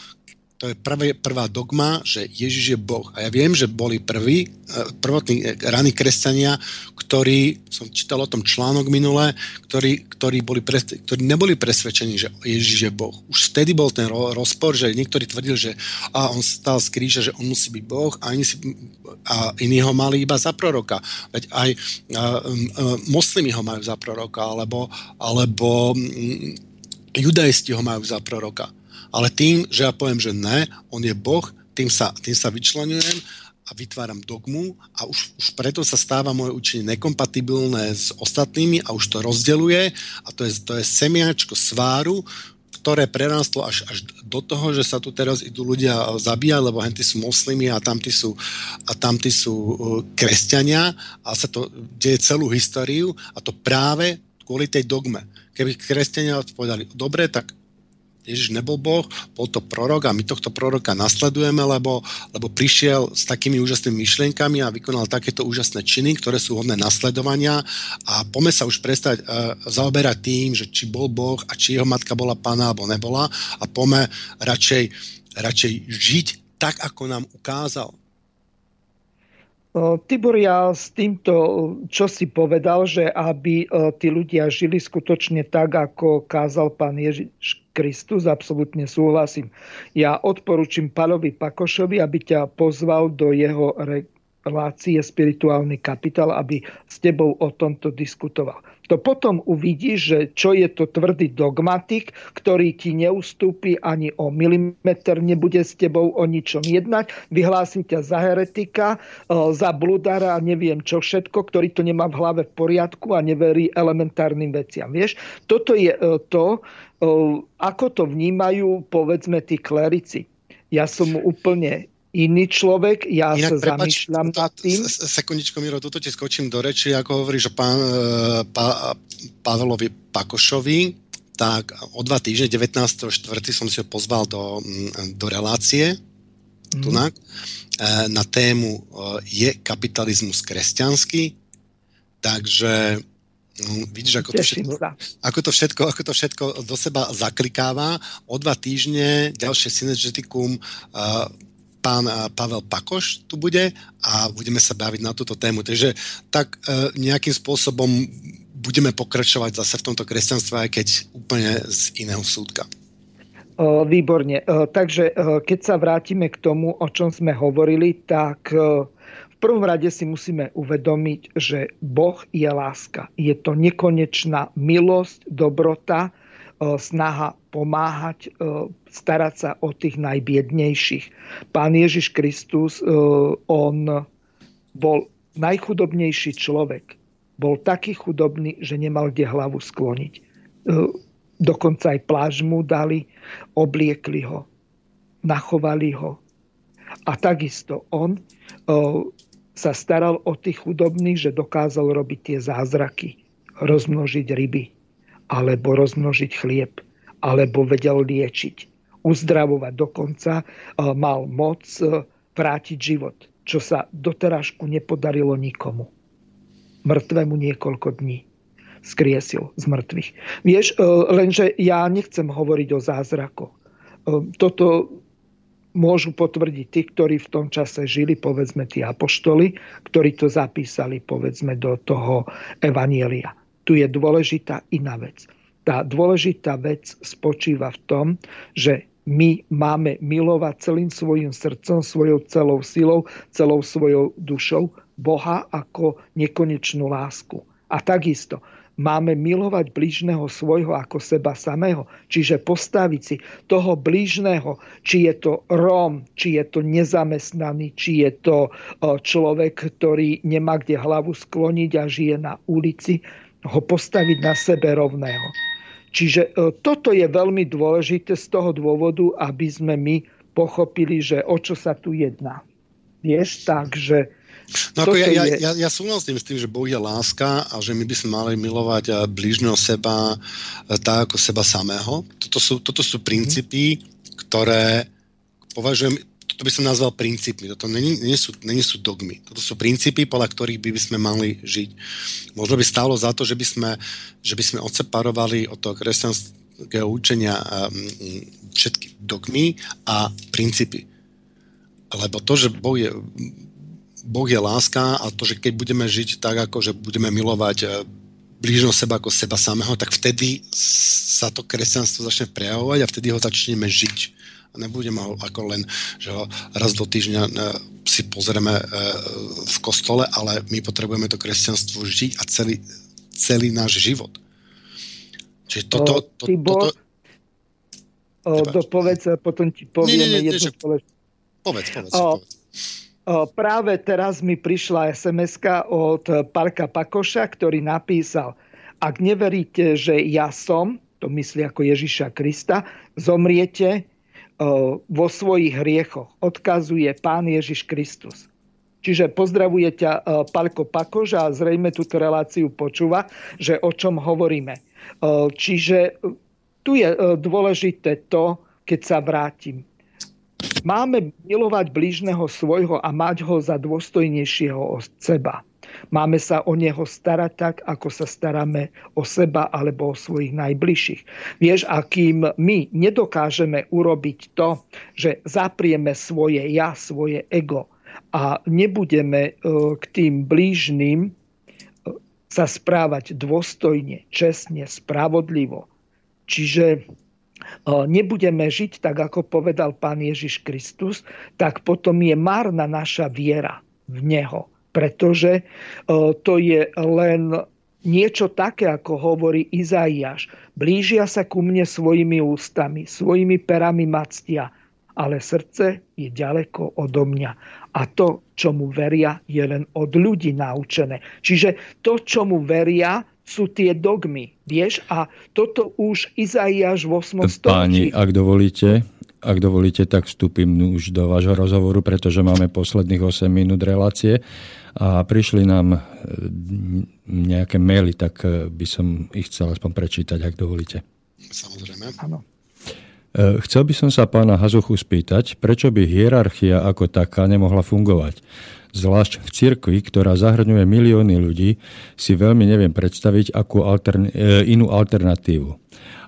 to je prvé, prvá dogma, že Ježiš je Boh. A ja viem, že boli prví, e, prvotní e, raní kresťania, ktorí, som čítal o tom článok minulé, ktorí, ktorí, boli ktorí neboli presvedčení, že Ježiš je Boh. Už vtedy bol ten rozpor, že niektorí tvrdili, že a on stal z kríža, že on musí byť Boh a iní, si, a iní ho mali iba za proroka. Veď aj a, a, moslimi ho majú za proroka, alebo, alebo m, judaisti ho majú za proroka ale tým, že ja poviem, že ne, on je Boh, tým sa, tým sa vyčlenujem a vytváram dogmu a už, už preto sa stáva moje učenie nekompatibilné s ostatnými a už to rozdeluje a to je, to je semiačko sváru, ktoré prerástlo až, až do toho, že sa tu teraz idú ľudia zabíjať, lebo henty sú moslimy a tamty sú, a tamty sú uh, kresťania a sa to deje celú históriu a to práve kvôli tej dogme. Keby kresťania povedali, dobre, tak Ježiš nebol Boh, bol to prorok a my tohto proroka nasledujeme, lebo, lebo prišiel s takými úžasnými myšlienkami a vykonal takéto úžasné činy, ktoré sú hodné nasledovania a pome sa už prestať uh, zaoberať tým, že či bol Boh a či jeho matka bola pána alebo nebola a pome radšej, radšej žiť tak, ako nám ukázal. Tibor, ja s týmto, čo si povedal, že aby tí ľudia žili skutočne tak, ako kázal pán Ježiš Kristus, absolútne súhlasím. Ja odporúčim Palovi Pakošovi, aby ťa pozval do jeho relácie Spirituálny kapitál, aby s tebou o tomto diskutoval to potom uvidíš, že čo je to tvrdý dogmatik, ktorý ti neustúpi ani o milimeter, nebude s tebou o ničom jednať, vyhlási ťa za heretika, e, za bludára a neviem čo všetko, ktorý to nemá v hlave v poriadku a neverí elementárnym veciam. Vieš, toto je e, to, e, ako to vnímajú povedzme tí klerici. Ja som úplne iný človek, ja Inak, sa prepač, zamýšľam nad tým. Sekundičko, Miro, toto ti skočím do reči, ako hovoríš o pán, e, pa, Pavelovi Pakošovi, tak o dva týždne, 19.4. som si ho pozval do, do relácie mm. tunak, e, na tému e, je kapitalizmus kresťanský, takže No, vidíš, ako to, všetko, ako, to všetko, ako to všetko do seba zaklikáva. O dva týždne ďalšie synergetikum uh, pán Pavel Pakoš tu bude a budeme sa baviť na túto tému. Takže tak e, nejakým spôsobom budeme pokračovať zase v tomto kresťanstve, aj keď úplne z iného súdka. Výborne. E, takže keď sa vrátime k tomu, o čom sme hovorili, tak v prvom rade si musíme uvedomiť, že Boh je láska. Je to nekonečná milosť, dobrota, snaha pomáhať, starať sa o tých najbiednejších. Pán Ježiš Kristus, on bol najchudobnejší človek. Bol taký chudobný, že nemal kde hlavu skloniť. Dokonca aj pláž mu dali, obliekli ho, nachovali ho. A takisto on sa staral o tých chudobných, že dokázal robiť tie zázraky, rozmnožiť ryby, alebo rozmnožiť chlieb, alebo vedel liečiť, uzdravovať. Dokonca e, mal moc e, vrátiť život, čo sa doterážku nepodarilo nikomu. Mŕtvemu niekoľko dní skriesil z mŕtvych. Vieš, e, lenže ja nechcem hovoriť o zázrakoch. Toto môžu potvrdiť tí, ktorí v tom čase žili, povedzme tí apoštoli, ktorí to zapísali, povedzme, do toho evanielia. Tu je dôležitá iná vec. Tá dôležitá vec spočíva v tom, že my máme milovať celým svojim srdcom, svojou celou silou, celou svojou dušou Boha ako nekonečnú lásku. A takisto máme milovať blížneho svojho ako seba samého. Čiže postaviť si toho blížneho, či je to Róm, či je to nezamestnaný, či je to človek, ktorý nemá kde hlavu skloniť a žije na ulici, ho postaviť na sebe rovného. Čiže toto je veľmi dôležité z toho dôvodu, aby sme my pochopili, že o čo sa tu jedná. Vieš, takže No ako ja, ja, ja, ja súhlasím s tým, že Boh je láska a že my by sme mali milovať eh, blížneho seba eh, tak ako seba samého. Toto sú, toto sú princípy, ktoré považujem, toto by som nazval princípmi, toto není, nie, sú, není sú dogmy. Toto sú princípy, podľa ktorých by, by sme mali žiť. Možno by stálo za to, že by sme, že by sme odseparovali od toho kresťanského učenia um, všetky dogmy a princípy. Lebo to, že Boh je Boh je láska a to, že keď budeme žiť tak, ako že budeme milovať e, blížno seba ako seba samého, tak vtedy sa to kresťanstvo začne prejavovať a vtedy ho začneme žiť. Ho ako len, že raz do týždňa e, si pozrieme e, v kostole, ale my potrebujeme to kresťanstvo žiť a celý, celý náš život. Čiže toto... To, to, toto, o, dopovedz a potom ti povieme nie, nie, nie, jednu Povedz, povedz, o, povedz. Práve teraz mi prišla sms od Parka Pakoša, ktorý napísal, ak neveríte, že ja som, to myslí ako Ježiša Krista, zomriete vo svojich hriechoch. Odkazuje Pán Ježiš Kristus. Čiže pozdravuje ťa Palko Pakoš a zrejme túto reláciu počúva, že o čom hovoríme. Čiže tu je dôležité to, keď sa vrátim Máme milovať blížneho svojho a mať ho za dôstojnejšieho od seba. Máme sa o neho starať tak, ako sa staráme o seba alebo o svojich najbližších. Vieš, a kým my nedokážeme urobiť to, že zaprieme svoje ja, svoje ego a nebudeme e, k tým blížnym e, sa správať dôstojne, čestne, spravodlivo. Čiže nebudeme žiť tak, ako povedal pán Ježiš Kristus, tak potom je márna naša viera v Neho. Pretože to je len niečo také, ako hovorí Izaiáš. Blížia sa ku mne svojimi ústami, svojimi perami mactia, ale srdce je ďaleko odo mňa. A to, čomu veria, je len od ľudí naučené. Čiže to, čomu veria, sú tie dogmy, vieš? A toto už Izaiáš v 8. storočí. Páni, ak dovolíte, ak dovolíte, tak vstúpim už do vášho rozhovoru, pretože máme posledných 8 minút relácie a prišli nám e, nejaké maily, tak e, by som ich chcel aspoň prečítať, ak dovolíte. Samozrejme. Áno. E, chcel by som sa pána Hazuchu spýtať, prečo by hierarchia ako taká nemohla fungovať. Zvlášť v cirkvi, ktorá zahrňuje milióny ľudí, si veľmi neviem predstaviť akú altern- e, inú alternatívu.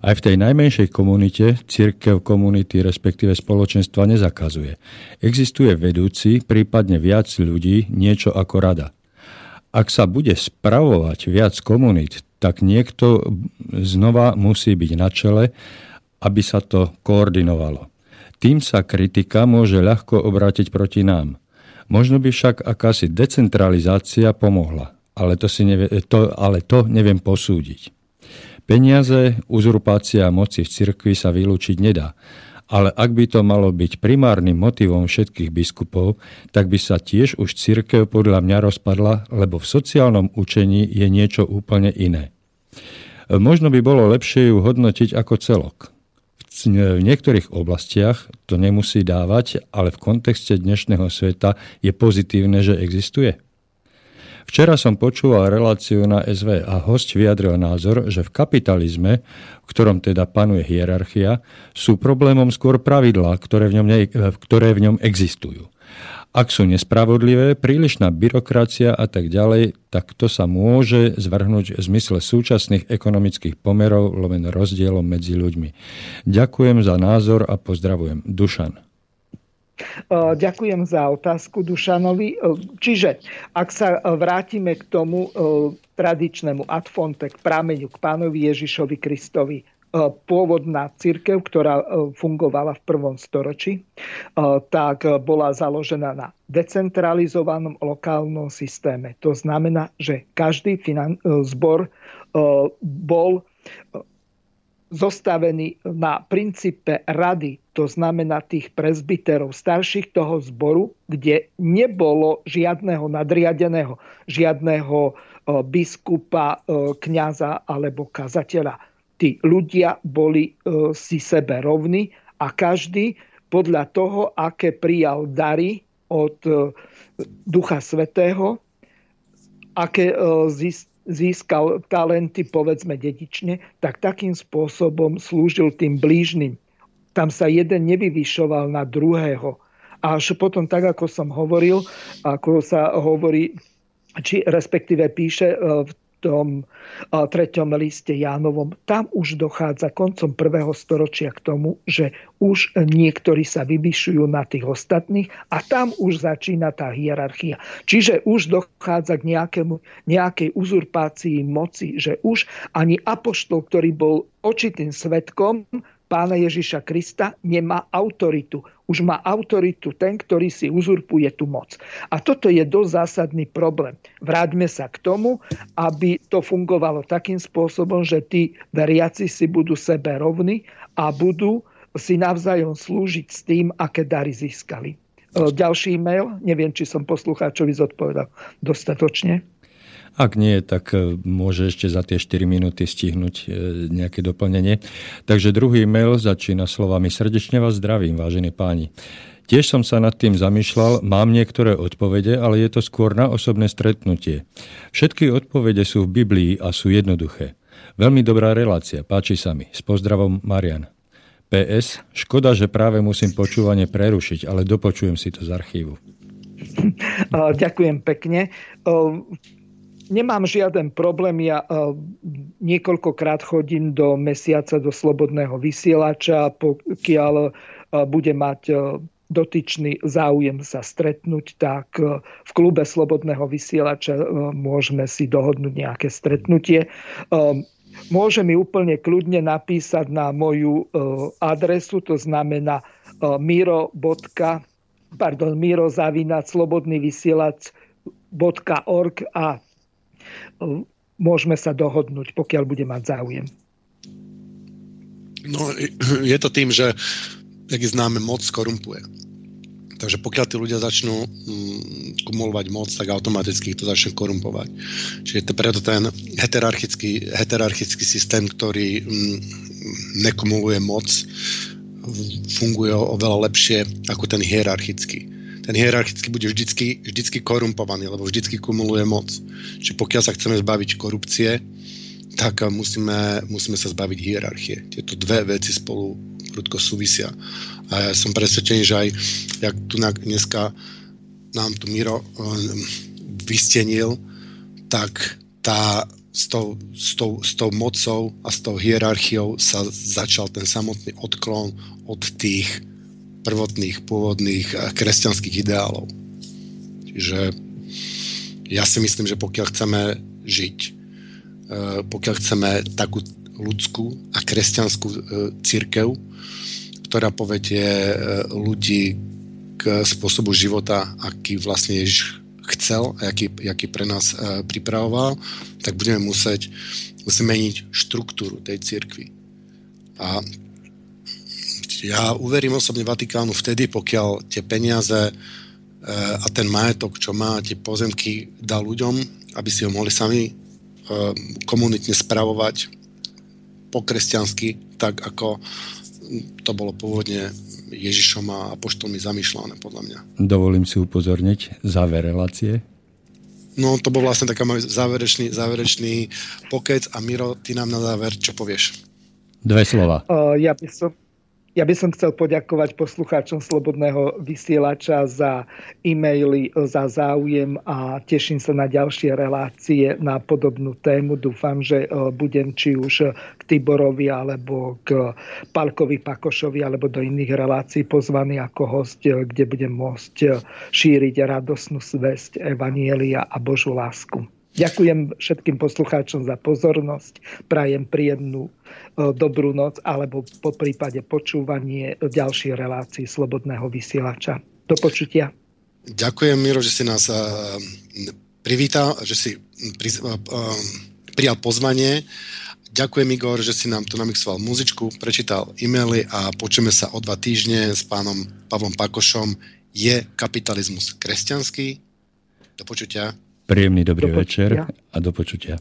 Aj v tej najmenšej komunite cirkev komunity, respektíve spoločenstva nezakazuje. Existuje vedúci, prípadne viac ľudí, niečo ako rada. Ak sa bude spravovať viac komunít, tak niekto znova musí byť na čele, aby sa to koordinovalo. Tým sa kritika môže ľahko obrátiť proti nám. Možno by však akási decentralizácia pomohla, ale to, si nevie, to, ale to neviem posúdiť. Peniaze, uzurpácia moci v cirkvi sa vylúčiť nedá, ale ak by to malo byť primárnym motivom všetkých biskupov, tak by sa tiež už cirkev podľa mňa rozpadla, lebo v sociálnom učení je niečo úplne iné. Možno by bolo lepšie ju hodnotiť ako celok v niektorých oblastiach to nemusí dávať, ale v kontexte dnešného sveta je pozitívne, že existuje. Včera som počúval reláciu na SV a host vyjadril názor, že v kapitalizme, v ktorom teda panuje hierarchia, sú problémom skôr pravidlá, ktoré ktoré v ňom existujú. Ak sú nespravodlivé, prílišná byrokracia a tak ďalej, tak to sa môže zvrhnúť v zmysle súčasných ekonomických pomerov loven rozdielom medzi ľuďmi. Ďakujem za názor a pozdravujem. Dušan. Ďakujem za otázku Dušanovi. Čiže, ak sa vrátime k tomu tradičnému adfonte, k prámeňu, k pánovi Ježišovi Kristovi, pôvodná církev, ktorá fungovala v prvom storočí, tak bola založená na decentralizovanom lokálnom systéme. To znamená, že každý zbor bol zostavený na princípe rady, to znamená tých prezbiterov starších toho zboru, kde nebolo žiadneho nadriadeného, žiadneho biskupa, kňaza alebo kazateľa. Tí ľudia boli si sebe rovní a každý podľa toho, aké prijal dary od Ducha Svetého, aké zist, získal talenty, povedzme dedične, tak takým spôsobom slúžil tým blížnym. Tam sa jeden nevyvyšoval na druhého. Až potom, tak ako som hovoril, ako sa hovorí, či respektíve píše v treťom liste Jánovom, tam už dochádza koncom prvého storočia k tomu, že už niektorí sa vyvyšujú na tých ostatných a tam už začína tá hierarchia. Čiže už dochádza k nejakému, nejakej uzurpácii moci, že už ani apoštol, ktorý bol očitým svetkom, pána Ježiša Krista nemá autoritu. Už má autoritu ten, ktorý si uzurpuje tú moc. A toto je dosť zásadný problém. Vráťme sa k tomu, aby to fungovalo takým spôsobom, že tí veriaci si budú sebe rovní a budú si navzájom slúžiť s tým, aké dary získali. E, ďalší e-mail, neviem, či som poslucháčovi zodpovedal dostatočne. Ak nie, tak e, môže ešte za tie 4 minúty stihnúť e, nejaké doplnenie. Takže druhý mail začína slovami Srdečne vás zdravím, vážení páni. Tiež som sa nad tým zamýšľal, mám niektoré odpovede, ale je to skôr na osobné stretnutie. Všetky odpovede sú v Biblii a sú jednoduché. Veľmi dobrá relácia, páči sa mi. S pozdravom Marian. PS, škoda, že práve musím počúvanie prerušiť, ale dopočujem si to z archívu. Ďakujem pekne nemám žiaden problém. Ja uh, niekoľkokrát chodím do mesiaca do slobodného vysielača, pokiaľ uh, bude mať uh, dotyčný záujem sa stretnúť, tak v klube Slobodného vysielača môžeme si dohodnúť nejaké stretnutie. Môže mi úplne kľudne napísať na moju adresu, to znamená miro. Pardon, miro slobodný vysielač.org a môžeme sa dohodnúť, pokiaľ bude mať záujem. No, je to tým, že, jak je známe, moc korumpuje. Takže pokiaľ tí ľudia začnú mm, kumulovať moc, tak automaticky to začne korumpovať. Čiže to preto ten heterarchický, heterarchický systém, ktorý mm, nekumuluje moc, funguje oveľa lepšie ako ten hierarchický ten hierarchicky bude vždycky, vždycky korumpovaný, lebo vždycky kumuluje moc. Čiže pokiaľ sa chceme zbaviť korupcie, tak musíme, musíme sa zbaviť hierarchie. Tieto dve veci spolu prudko súvisia. A ja som presvedčený, že aj jak tu dneska nám tu Miro um, vystenil, tak tá, s, tou, s, tou, s tou mocou a s tou hierarchiou sa začal ten samotný odklon od tých prvotných, pôvodných kresťanských ideálov. Čiže ja si myslím, že pokiaľ chceme žiť, eh, pokiaľ chceme takú ľudskú a kresťanskú eh, církev, ktorá povedie ľudí k spôsobu života, aký vlastne Ježiš chcel a aký, aký pre nás pripravoval, tak budeme musieť zmeniť štruktúru tej církvy. A ja uverím osobne Vatikánu vtedy, pokiaľ tie peniaze e, a ten majetok, čo má, tie pozemky dá ľuďom, aby si ho mohli sami e, komunitne spravovať po kresťansky, tak ako to bolo pôvodne Ježišom a apoštolmi zamýšľané, podľa mňa. Dovolím si upozorniť, záver relácie. No, to bol vlastne taká môj záverečný, záverečný pokec a Miro, ty nám na záver čo povieš? Dve slova. Uh, ja by som, Ja by som chcel poďakovať poslucháčom Slobodného vysielača za e-maily, za záujem a teším sa na ďalšie relácie na podobnú tému. Dúfam, že e, budem či už k Tiborovi alebo k Palkovi Pakošovi alebo do iných relácií pozvaný ako host, e, kde budem môcť e, šíriť radosnú zväzť Evanielia a Božú lásku. Ďakujem všetkým poslucháčom za pozornosť. Prajem príjemnú dobrú noc alebo po prípade počúvanie ďalšej relácií Slobodného vysielača. Do počutia. Ďakujem, Miro, že si nás e, privítal, že si pri, e, prijal pozvanie. Ďakujem, Igor, že si nám tu namixoval muzičku, prečítal e-maily a počujeme sa o dva týždne s pánom Pavlom Pakošom. Je kapitalizmus kresťanský? Do počutia. Príjemný dobrý do večer a do počutia.